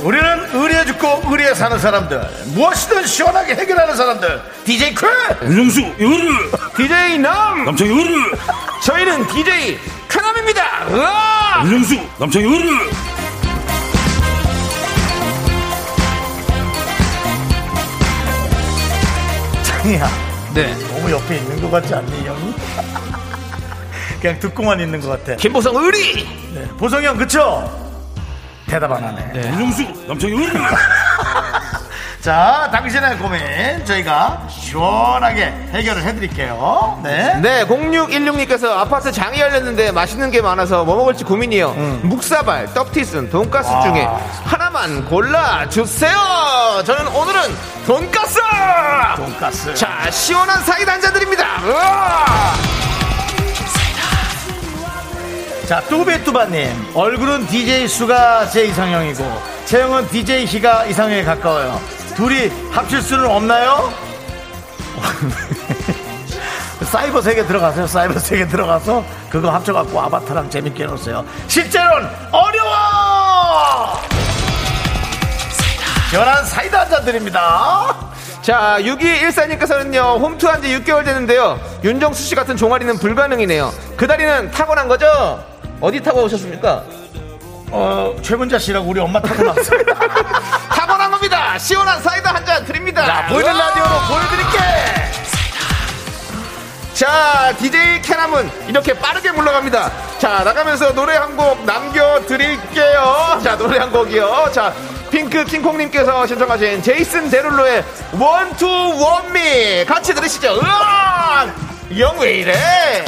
우리는 의리에 죽고 의리에 사는 사람들 무엇이든 시원하게 해결하는 사람들 DJ 쾌 윤정수 요르 DJ 남! 남창희 요르 저희는 DJ 쾌남입니다! 으아! 윤정수 남창희 요르 창이야 네. 너무 옆에 있는 것 같지 않니 형이? 그냥 듣고만 있는 것 같아 김보성 의리! 네. 보성이 형 그쵸? 대답 안 하네 윤정수 남창희 요르 자 당신의 고민 저희가 시원하게 해결을 해드릴게요 네. 네, 0616님께서 아파트 장이 열렸는데 맛있는 게 많아서 뭐 먹을지 고민이요. 묵사발, 떡티순, 돈가스 중에 하나만 골라주세요! 저는 오늘은 돈가스! 돈가스 자, 시원한 사이다 한잔 드립니다! 으아! 자, 뚜베뚜바님. 얼굴은 DJ 수가 제 이상형이고, 체형은 DJ 희가 이상형에 가까워요. 둘이 합칠 수는 없나요? 사이버 세계 들어가세요. 사이버 세계 들어가서 그거 합쳐갖고 아바타랑 재밌게 해놓으세요. 실제로는 어려워! 시원한 사이다 한잔 드립니다. 자, 6214님께서는요, 홈트 한 지 6개월 됐는데요. 윤정수 씨 같은 종아리는 불가능이네요. 그 다리는 타고난 거죠? 어디 타고 오셨습니까? 어, 최문자 씨라고 우리 엄마 타고 나왔습니 다. 타고난 겁니다! 시원한 사이다 한 잔 드립니다! 자, 보이는! 라디오로 보여드릴게! 자, DJ 캐남은 이렇게 빠르게 물러갑니다. 자, 나가면서 노래 한 곡 남겨드릴게요. 자, 노래 한 곡이요. 자, 핑크 킹콩님께서 신청하신 제이슨 데룰로의 원투 원미 같이 들으시죠. 으악! 영왜 이래?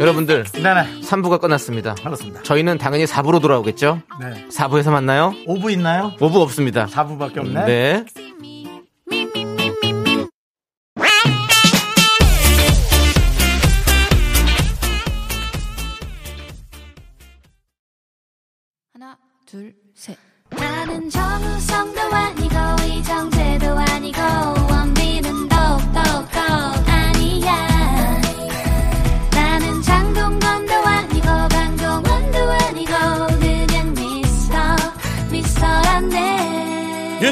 여러분들, 네네. 3부가 끝났습니다. 알았습니다. 저희는 당연히 4부로 돌아오겠죠? 네. 4부에서 만나요? 5부 있나요? 5부 없습니다. 4부밖에 없네. 네. 하나, 둘,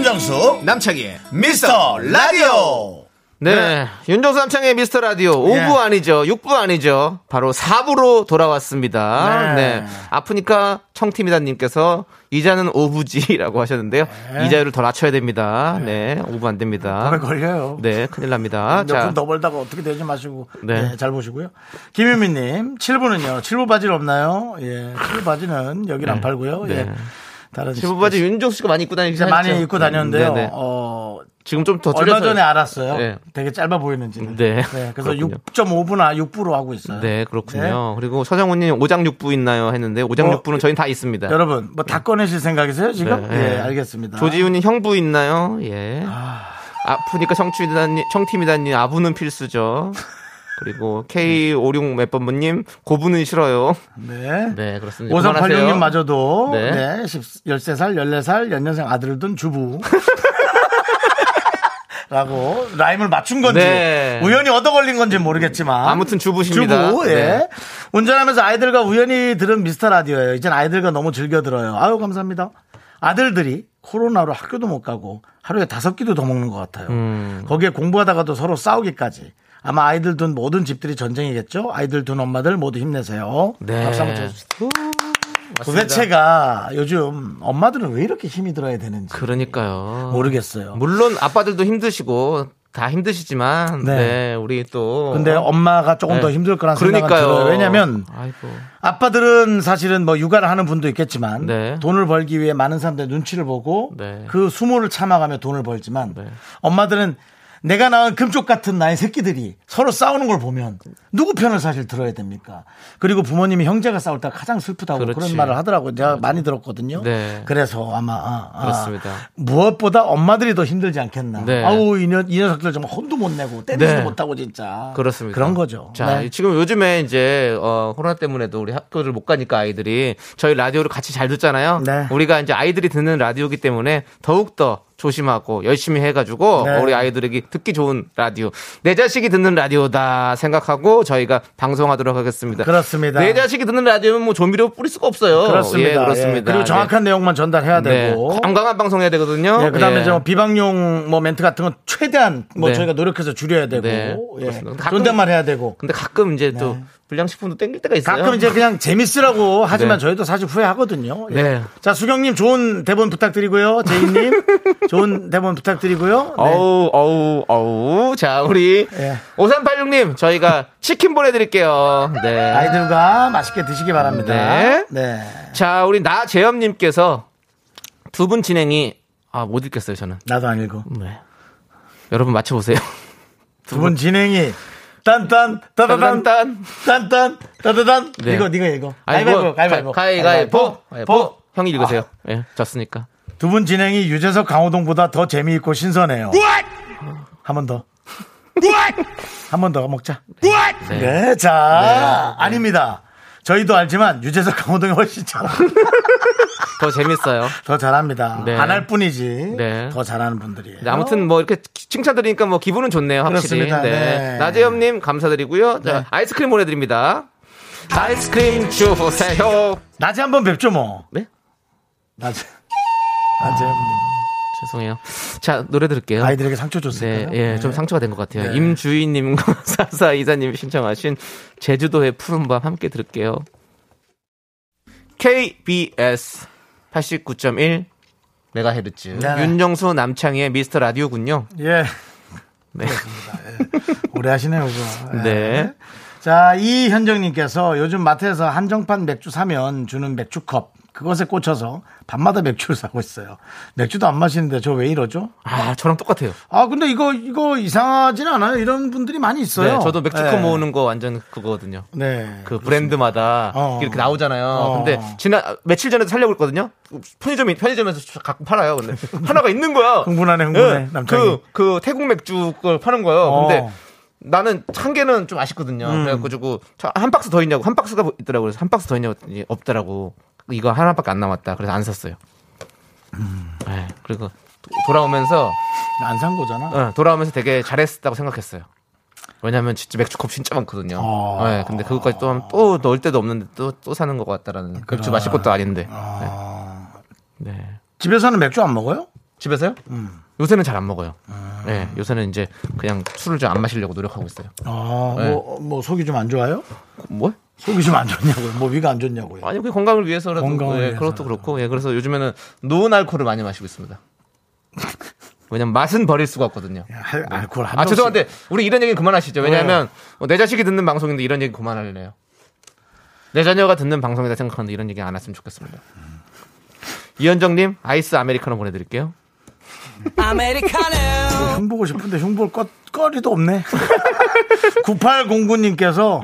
윤정수, 남창희의 미스터 라디오! 네. 윤정수 남창의 미스터 라디오 5부 예. 아니죠. 6부 아니죠. 바로 4부로 돌아왔습니다. 네. 네. 아프니까 청팀이다님께서 이자는 5부지라고 하셨는데요. 이자율을 더 낮춰야 됩니다. 네. 5부 안 됩니다. 오래 걸려요. 네. 큰일 납니다. 자. 몇푼 더 벌다가 어떻게 되지 마시고. 네. 네. 잘 보시고요. 김유민님, 7부는요. 7부 바지는 없나요? 예. 7부 바지는 여기는 안 팔고요. 네. 예. 다른 지부 바지 윤정수 씨가 많이 입고 다니시죠? 진짜 많이 입고 다녔는데요. 네네. 어, 지금 좀 더 얼마 전에 알았어요. 네. 되게 짧아 보이는지는. 네. 그래서 그렇군요. 6.5부나 6부로 하고 있어요. 네, 그렇군요. 그리고 서정훈님 오장 육부 있나요? 했는데 오장 어, 육부는 저희는 다 있습니다. 여러분, 뭐 다 꺼내실 생각이세요, 지금? 네. 예, 알겠습니다. 조지훈님 형부 있나요? 예. 아프니까 청취다님, 청팀이다님 아부는 필수죠. 그리고 K56 몇 번부님 고부는 싫어요. 네. 네, 그렇습니다. 5386님 마저도 네. 네. 10, 13살, 14살 연년생 아들을 둔 주부. 라고 라임을 맞춘 건지 네. 우연히 얻어 걸린 건지 모르겠지만 아무튼 주부십니다. 주부 예. 네. 운전하면서 아이들과 우연히 들은 미스터 라디오예요. 이젠 아이들과 너무 즐겨 들어요. 아유 감사합니다. 아들들이 코로나로 학교도 못 가고 하루에 다섯 끼도 더 먹는 것 같아요. 음. 거기에 공부하다가도 서로 싸우기까지. 아마 아이들 둔 모든 집들이 전쟁이겠죠. 아이들 둔 엄마들 모두 힘내세요. 네. 박수 한번 쳐주세요. 도대체가 요즘 엄마들은 왜 이렇게 힘이 들어야 되는지 그러니까요. 모르겠어요. 물론 아빠들도 힘드시고 다 힘드시지만 네. 네, 우리 또 근데 엄마가 조금 네. 더 힘들 거란 그러니까요. 들어요. 왜냐면 아이고. 아빠들은 사실은 뭐 육아를 하는 분도 있겠지만 네. 돈을 벌기 위해 많은 사람들의 눈치를 보고 네. 그 수모를 참아가며 돈을 벌지만 네. 엄마들은 내가 낳은 금쪽 같은 나의 새끼들이 서로 싸우는 걸 보면 누구 편을 사실 들어야 됩니까? 그리고 부모님이 형제가 싸울 때 가장 슬프다고 그런 그렇지. 말을 하더라고요. 제가 많이 들었거든요. 네. 그래서 아마 아, 아, 그렇습니다. 무엇보다 엄마들이 더 힘들지 않겠나. 네. 아우 이, 녀, 이 녀석들 정말 혼도 못 내고 때리지도 네. 못하고 진짜. 그렇습니다. 그런 거죠. 자, 네. 지금 요즘에 이제 어, 코로나 때문에도 우리 학교를 못 가니까 아이들이 저희 라디오를 같이 잘 듣잖아요. 네. 우리가 이제 아이들이 듣는 라디오기 때문에 더욱 더 조심하고 열심히 해가지고 네. 우리 아이들에게 듣기 좋은 라디오 내 자식이 듣는 라디오다 생각하고 저희가 방송하도록 하겠습니다. 그렇습니다. 내 자식이 듣는 라디오는 뭐 조미료 뿌릴 수가 없어요. 그렇습니다. 예, 그렇습니다. 예. 그리고 정확한 내용만 전달해야 네. 되고. 네. 건강한 방송 해야 되거든요. 예, 그다음에 예. 저 비방용 뭐 멘트 같은 건 최대한 뭐 네. 저희가 노력해서 줄여야 되고 네, 예. 존댓말 해야 되고 근데 가끔 이제 또 네. 불량식품도 땡길 때가 있어요. 가끔 이제 그냥 재밌으라고 하지만 네. 저희도 사실 후회하거든요. 예. 네. 자 수경님 좋은 대본 부탁드리고요. 제이님 좋은 대본 부탁드리고요. 네. 어우, 어우, 어우. 자, 우리 예. 5386님, 저희가 치킨 보내드릴게요. 네. 아이들과 맛있게 드시기 바랍니다. 네. 네. 자, 우리 나재엽님께서 두 분 진행이 아 못 읽겠어요 저는. 나도 안 읽어. 네. 여러분 맞춰보세요. 두분 진행이 딴딴 따다단 딴. 딴딴 따다단 네. 이거 네가 읽어. 아니, 가위바위보 뭐, 가위바위보 가- 가위가위보. 보. 가위바위보. 형이 읽으세요. 예, 졌으니까. 두 분 진행이 유재석 강호동보다 더 재미있고 신선해요. 한 번 더. 한 번 더 먹자. 네. 네, 자 아닙니다. 저희도 알지만 유재석 강호동이 훨씬 잘, 더 재밌어요. 더 잘합니다. 네. 안 할 뿐이지 네. 더 잘하는 분들이에요. 네, 아무튼 뭐 이렇게 칭찬 드리니까 뭐 기분은 좋네요, 확실히. 그렇습니다. 네. 네. 나재엽님 감사드리고요. 자, 네. 아이스크림 보내드립니다. 아이스크림 주세요. 낮에 한번 뵙죠 뭐. 네? 낮에 낮에 형님. 죄송해요. 자, 노래 들을게요. 아이들에게 상처 네, 줬을까요? 예, 좀 상처가 된 것 같아요. 네. 임주희님과 사사 이사님이 신청하신 제주도의 푸른밤 함께 들을게요. KBS 89.1 메가헤르츠 네. 윤정수 남창희의 미스터 라디오군요. 예. 네. 오래 하시네요, 그거. 예. 네. 자, 이현정님께서 요즘 마트에서 한정판 맥주 사면 주는 맥주컵. 그것에 꽂혀서 밤마다 맥주를 사고 있어요. 맥주도 안 마시는데 저 왜 이러죠? 아, 저랑 똑같아요. 아, 근데 이거, 이거 이상하진 않아요. 이런 분들이 많이 있어요. 네, 저도 맥주컵 네. 모으는 거 완전 그거거든요. 네. 그 브랜드마다 어. 이렇게 나오잖아요. 어. 근데 지난 며칠 전에도 살려고 했거든요. 편의점이 편의점에서 갖고 팔아요. 근데 하나가 있는 거야. 흥분하네, 흥분해, 예, 남창희. 그, 그 태국 맥주 걸 파는 거예요. 어. 음. 근데 나는 한 개는 좀 아쉽거든요. 그래가지고 저한 박스 더 있냐고 한 박스가 있더라고. 그래서 한 박스 더 있냐고 없더라고. 이거 하나밖에 안 남았다. 그래서 안 샀어요. 음. 네, 그리고 도- 돌아오면서 안 산 거잖아. 어, 돌아오면서 되게 잘했다고 생각했어요. 왜냐면 진짜 맥주컵 진짜 많거든요. 어. 네, 근데 그것까지 또, 또 넣을 데도 없는데 또, 또 사는 것 같다라는. 맥주 마실 것도 아닌데. 아. 네. 네. 집에서는 맥주 안 먹어요? 집에서요? 음. 요새는 잘 안 먹어요. 네, 요새는 이제 그냥 술을 좀 안 마시려고 노력하고 있어요. 아, 네. 뭐, 뭐, 속이 좀 안 좋아요? 뭐? 속이 좀 안 좋냐고요? 뭐, 위가 안 좋냐고요? 아니, 그 건강을 위해서라도. 건강을 예. 그것도 그렇고. 예, 그래서 요즘에는 노은 알코올을 많이 마시고 있습니다. 왜냐면 맛은 버릴 수가 없거든요. 할- 알코올 한 아, 죄송한데, 우리 이런 얘기는 그만하시죠. 왜냐면, 어, 내 자식이 듣는 방송인데 이런 얘기 그만할래요. 내 자녀가 듣는 방송이다 생각하는데 이런 얘기 안 했으면 좋겠습니다. 이현정님, 아이스 아메리카노 보내드릴게요. 아메리카노 흉 보고 싶은데 흉볼 거, 거리도 없네. 9809님께서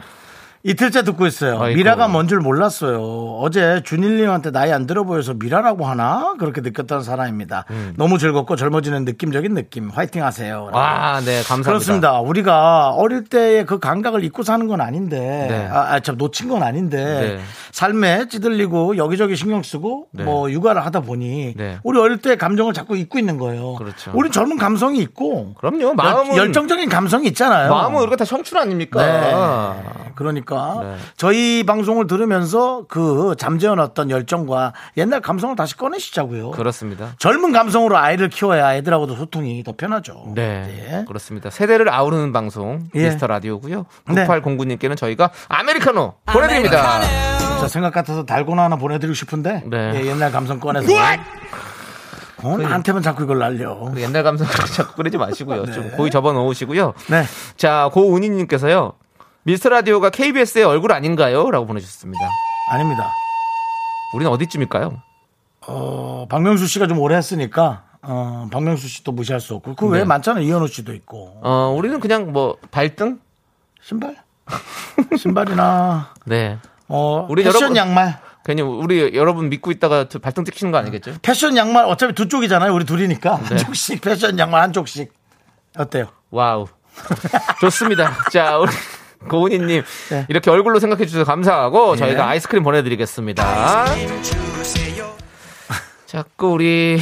이틀째 듣고 있어요. 아이고. 미라가 뭔 줄 몰랐어요. 어제 준일님한테 나이 안 들어 보여서 미라라고 하나? 그렇게 느꼈던 사람입니다. 너무 즐겁고 젊어지는 느낌적인 느낌. 화이팅 하세요. 와, 네, 감사합니다. 그렇습니다. 우리가 어릴 때의 그 감각을 잊고 사는 건 아닌데, 네. 아, 아, 참 놓친 건 아닌데, 네. 삶에 찌들리고 여기저기 신경 쓰고 네. 뭐 육아를 하다 보니 네. 우리 어릴 때 감정을 자꾸 잊고 있는 거예요. 그렇죠. 우리 젊은 감성이 있고, 그럼요. 마음은, 열, 정적인 감성이 있잖아요. 마음은 우리가 다 청춘 아닙니까? 네. 그러니까 네. 저희 방송을 들으면서 그 잠재워놨던 열정과 옛날 감성을 다시 꺼내시자고요. 그렇습니다. 젊은 감성으로 아이를 키워야 애들하고도 소통이 더 편하죠. 네, 네. 그렇습니다. 세대를 아우르는 방송 예. 미스터 라디오고요. 네. 9809님께는 저희가 아메리카노 보내드립니다. 자, 생각 같아서 달고나 하나 보내드리고 싶은데 네. 예, 옛날 감성 꺼내서 어, 나한테만 자꾸 이걸 날려. 그 옛날 감성 자꾸 끓이지 마시고요. 좀 고이 접어 놓으시고요. 네. 자, 고은희님께서요. 미스터 라디오가 KBS의 얼굴 아닌가요? 라고 보내주셨습니다. 아닙니다. 우리는 어디쯤일까요? 어, 박명수 씨가 좀 오래 했으니까 어, 박명수 씨도 무시할 수 없고 그 외에 네. 많잖아요. 이현우 씨도 있고 어, 우리는 그냥 뭐, 발등? 신발 신발이나 네. 어, 우리 패션 여러분- 양말 괜히 우리 여러분 믿고 있다가 저 발등 찍히는 거 아니겠죠? 패션 양말 어차피 두 쪽이잖아요. 우리 둘이니까 네. 한쪽씩 패션 양말 한쪽씩 어때요? Wow. 좋습니다. 자, 우리 고은희님. 네. 이렇게 얼굴로 생각해 주셔서 감사하고 저희가 아이스크림 보내드리겠습니다. 자꾸 우리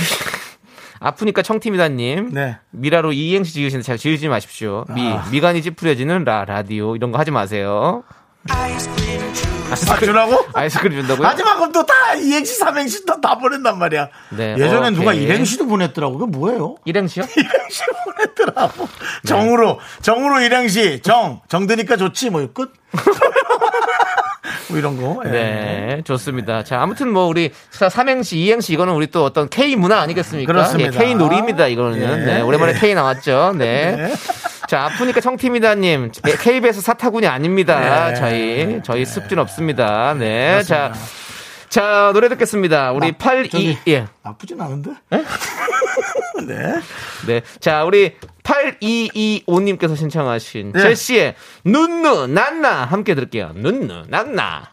아프니까 청팀이다님. 네. 미라로 이행시 지으시는데 잘 지으지 마십시오. 미, 아. 미간이 찌푸려지는 라, 라디오. 이런 거 하지 마세요. 아, 주라고? 아이스크림 준다고요? 마지막 그럼 또 다 이행시 삼행시 또다 보낸단 말이야. 네, 예전엔 누가 오케이. 일행시도 보냈더라고. 그게 뭐예요? 일행시요? 일행시 보냈더라고. 네. 정으로 정으로 일행시 정 정드니까 좋지 뭐 끝. 뭐 이런 거. 예. 네, 좋습니다. 자, 아무튼 뭐 우리 사- 삼행시, 이행시 이거는 우리 또 어떤 K 문화 아니겠습니까? 그렇습니다. 예, K 놀이입니다. 이거는. 예. 네, 오랜만에 K 나왔죠. 네. 네. 자, 아프니까 청팀이다님. KBS 사타구니 아닙니다. 네. 저희, 저희 습진 없습니다. 네. 자, 자, 노래 듣겠습니다. 우리 나- 82, 저기- 예. 나쁘진 않은데? 네. 네. 자, 우리 8225님께서 신청하신 네. 제시의 눈누, 난나 함께 들을게요. 눈누, 난나.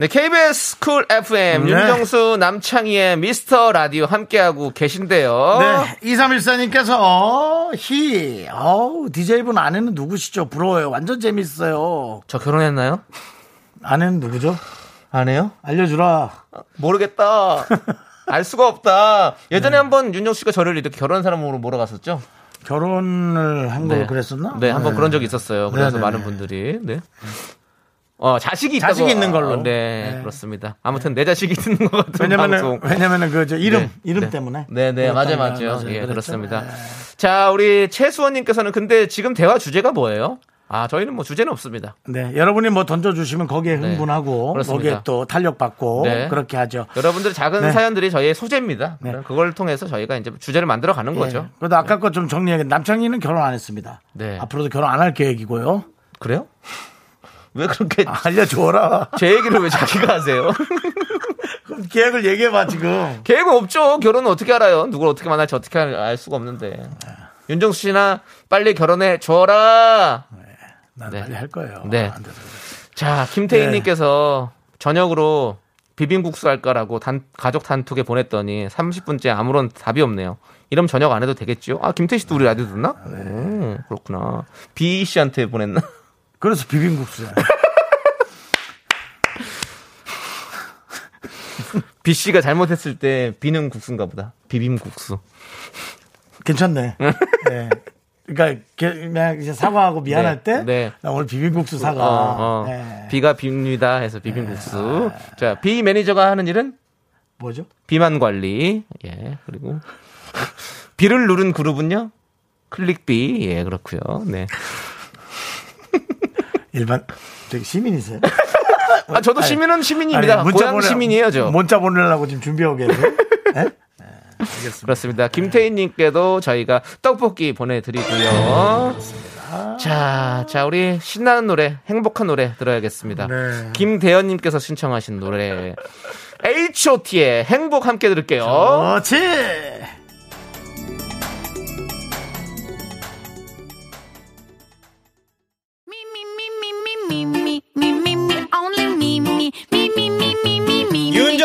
네, KBS 쿨 FM 네. 윤정수 남창희의 미스터 라디오 함께하고 계신데요. 네. 2314님께서, 히, 어우, DJ분 아내는 누구시죠? 부러워요. 완전 재밌어요. 저 결혼했나요? 아내는 누구죠? 안 해요? 알려주라. 모르겠다. 알 수가 없다. 예전에 한번 윤정수 씨가 저를 이렇게 결혼한 사람으로 몰아갔었죠? 결혼을 한걸 그랬었나? 네, 한번 그런 적이 있었어요. 그래서 네네네. 많은 분들이 네. 어, 자식이 있다고. 자식이 있는 걸로. 어, 네, 네. 그렇습니다. 아무튼 내 자식이 있는 것 같은 왜냐면은, 방송. 왜냐면은 그, 저, 이름, 네, 이름 네. 때문에. 네, 네, 맞아요. 맞아요. 예, 그랬죠. 그렇습니다. 네. 자, 우리 최수원님께서는 근데 지금 대화 주제가 뭐예요? 아, 저희는 뭐 주제는 없습니다. 네, 여러분이 뭐 던져주시면 거기에 네, 흥분하고, 그렇습니다. 거기에 또 탄력받고, 네. 그렇게 하죠. 여러분들 작은 네. 사연들이 저희의 소재입니다. 네. 그걸 통해서 저희가 이제 주제를 만들어 가는 거죠. 예. 그래도 아까 거 좀 정리하게. 남창희는 결혼 안 했습니다. 네. 앞으로도 결혼 안 할 계획이고요. 그래요? 왜 그렇게 알려줘라. 제 얘기를 왜 자기가 하세요? 그럼 계획을 얘기해봐, 지금. 계획은 없죠. 결혼은 어떻게 알아요? 누굴 어떻게 만날지 어떻게 알, 알 수가 없는데. 윤정수 씨나 빨리 결혼해 줘라. 난 네. 빨리 할 거예요. 네. 안 돼서 그래. 자, 김태희님께서 저녁으로 비빔국수 할까라고 단, 가족 단톡에 보냈더니 30분째 아무런 답이 없네요. 이러면 저녁 안 해도 되겠죠? 아, 김태희 씨도 우리 라디오 듣나? 음, 그렇구나. B 씨한테 보냈나? 그래서 비빔국수야. B 씨가 잘못했을 때 B는 국수인가 보다. 비빔국수. 괜찮네. 네. 그러니까 게- 그냥 이제 사과하고 미안할 네, 때, 네. 나 오늘 비빔국수 사과. 어, 어. 네. B가 빕니다 해서 비빔국수. 자, B 매니저가 하는 일은 뭐죠? 비만 관리. 예, 그리고 B를 누른 그룹은요? 클릭 B. 예, 그렇고요. 네. 일반 저기 시민이세요? 아, 저도 시민은 시민입니다. 아니, 문자 고향 보내- 시민이에요, 저. 문자 보내려고 지금 준비하고 계세요? 네? 그렇습니다. 김태희님께도 저희가 떡볶이 보내드리고요. 자, 자, 우리 신나는 노래, 행복한 노래 들어야겠습니다. 네. 김대현님께서 신청하신 노래, H.O.T의 행복 함께 들을게요. 그렇지.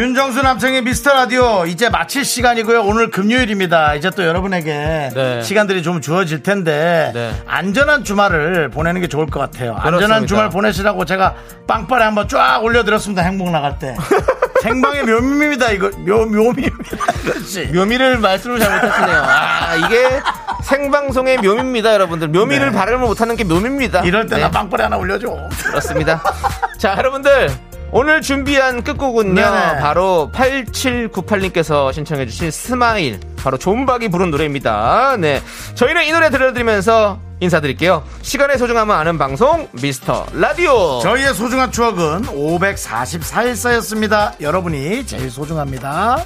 윤정수 남창희의 미스터 라디오 이제 마칠 시간이고요. 오늘 금요일입니다. 이제 또 여러분에게 네. 시간들이 좀 주어질 텐데 네. 안전한 주말을 보내는 게 좋을 것 같아요. 안전한 그렇습니다. 주말 보내시라고 제가 빵빠레 한번 쫙 올려드렸습니다. 행복 나갈 때. 생방의 묘미입니다. 이거 묘 묘미입니다. 그렇지. 묘미를 말씀을 잘못하시네요. 아, 이게 생방송의 묘미입니다, 여러분들. 묘미를 네. 발음을 못하는 게 묘미입니다. 이럴 때나 네. 빵빠레 하나 올려줘. 그렇습니다. 자, 여러분들. 오늘 준비한 끝곡은요. 네네. 바로 8798님께서 신청해주신 Smile. 바로 존박이 부른 노래입니다. 네. 저희는 이 노래 들려드리면서 인사드릴게요. 시간의 소중함을 아는 방송, 미스터 라디오. 저희의 소중한 추억은 544일 쌓였습니다. 여러분이 제일 소중합니다.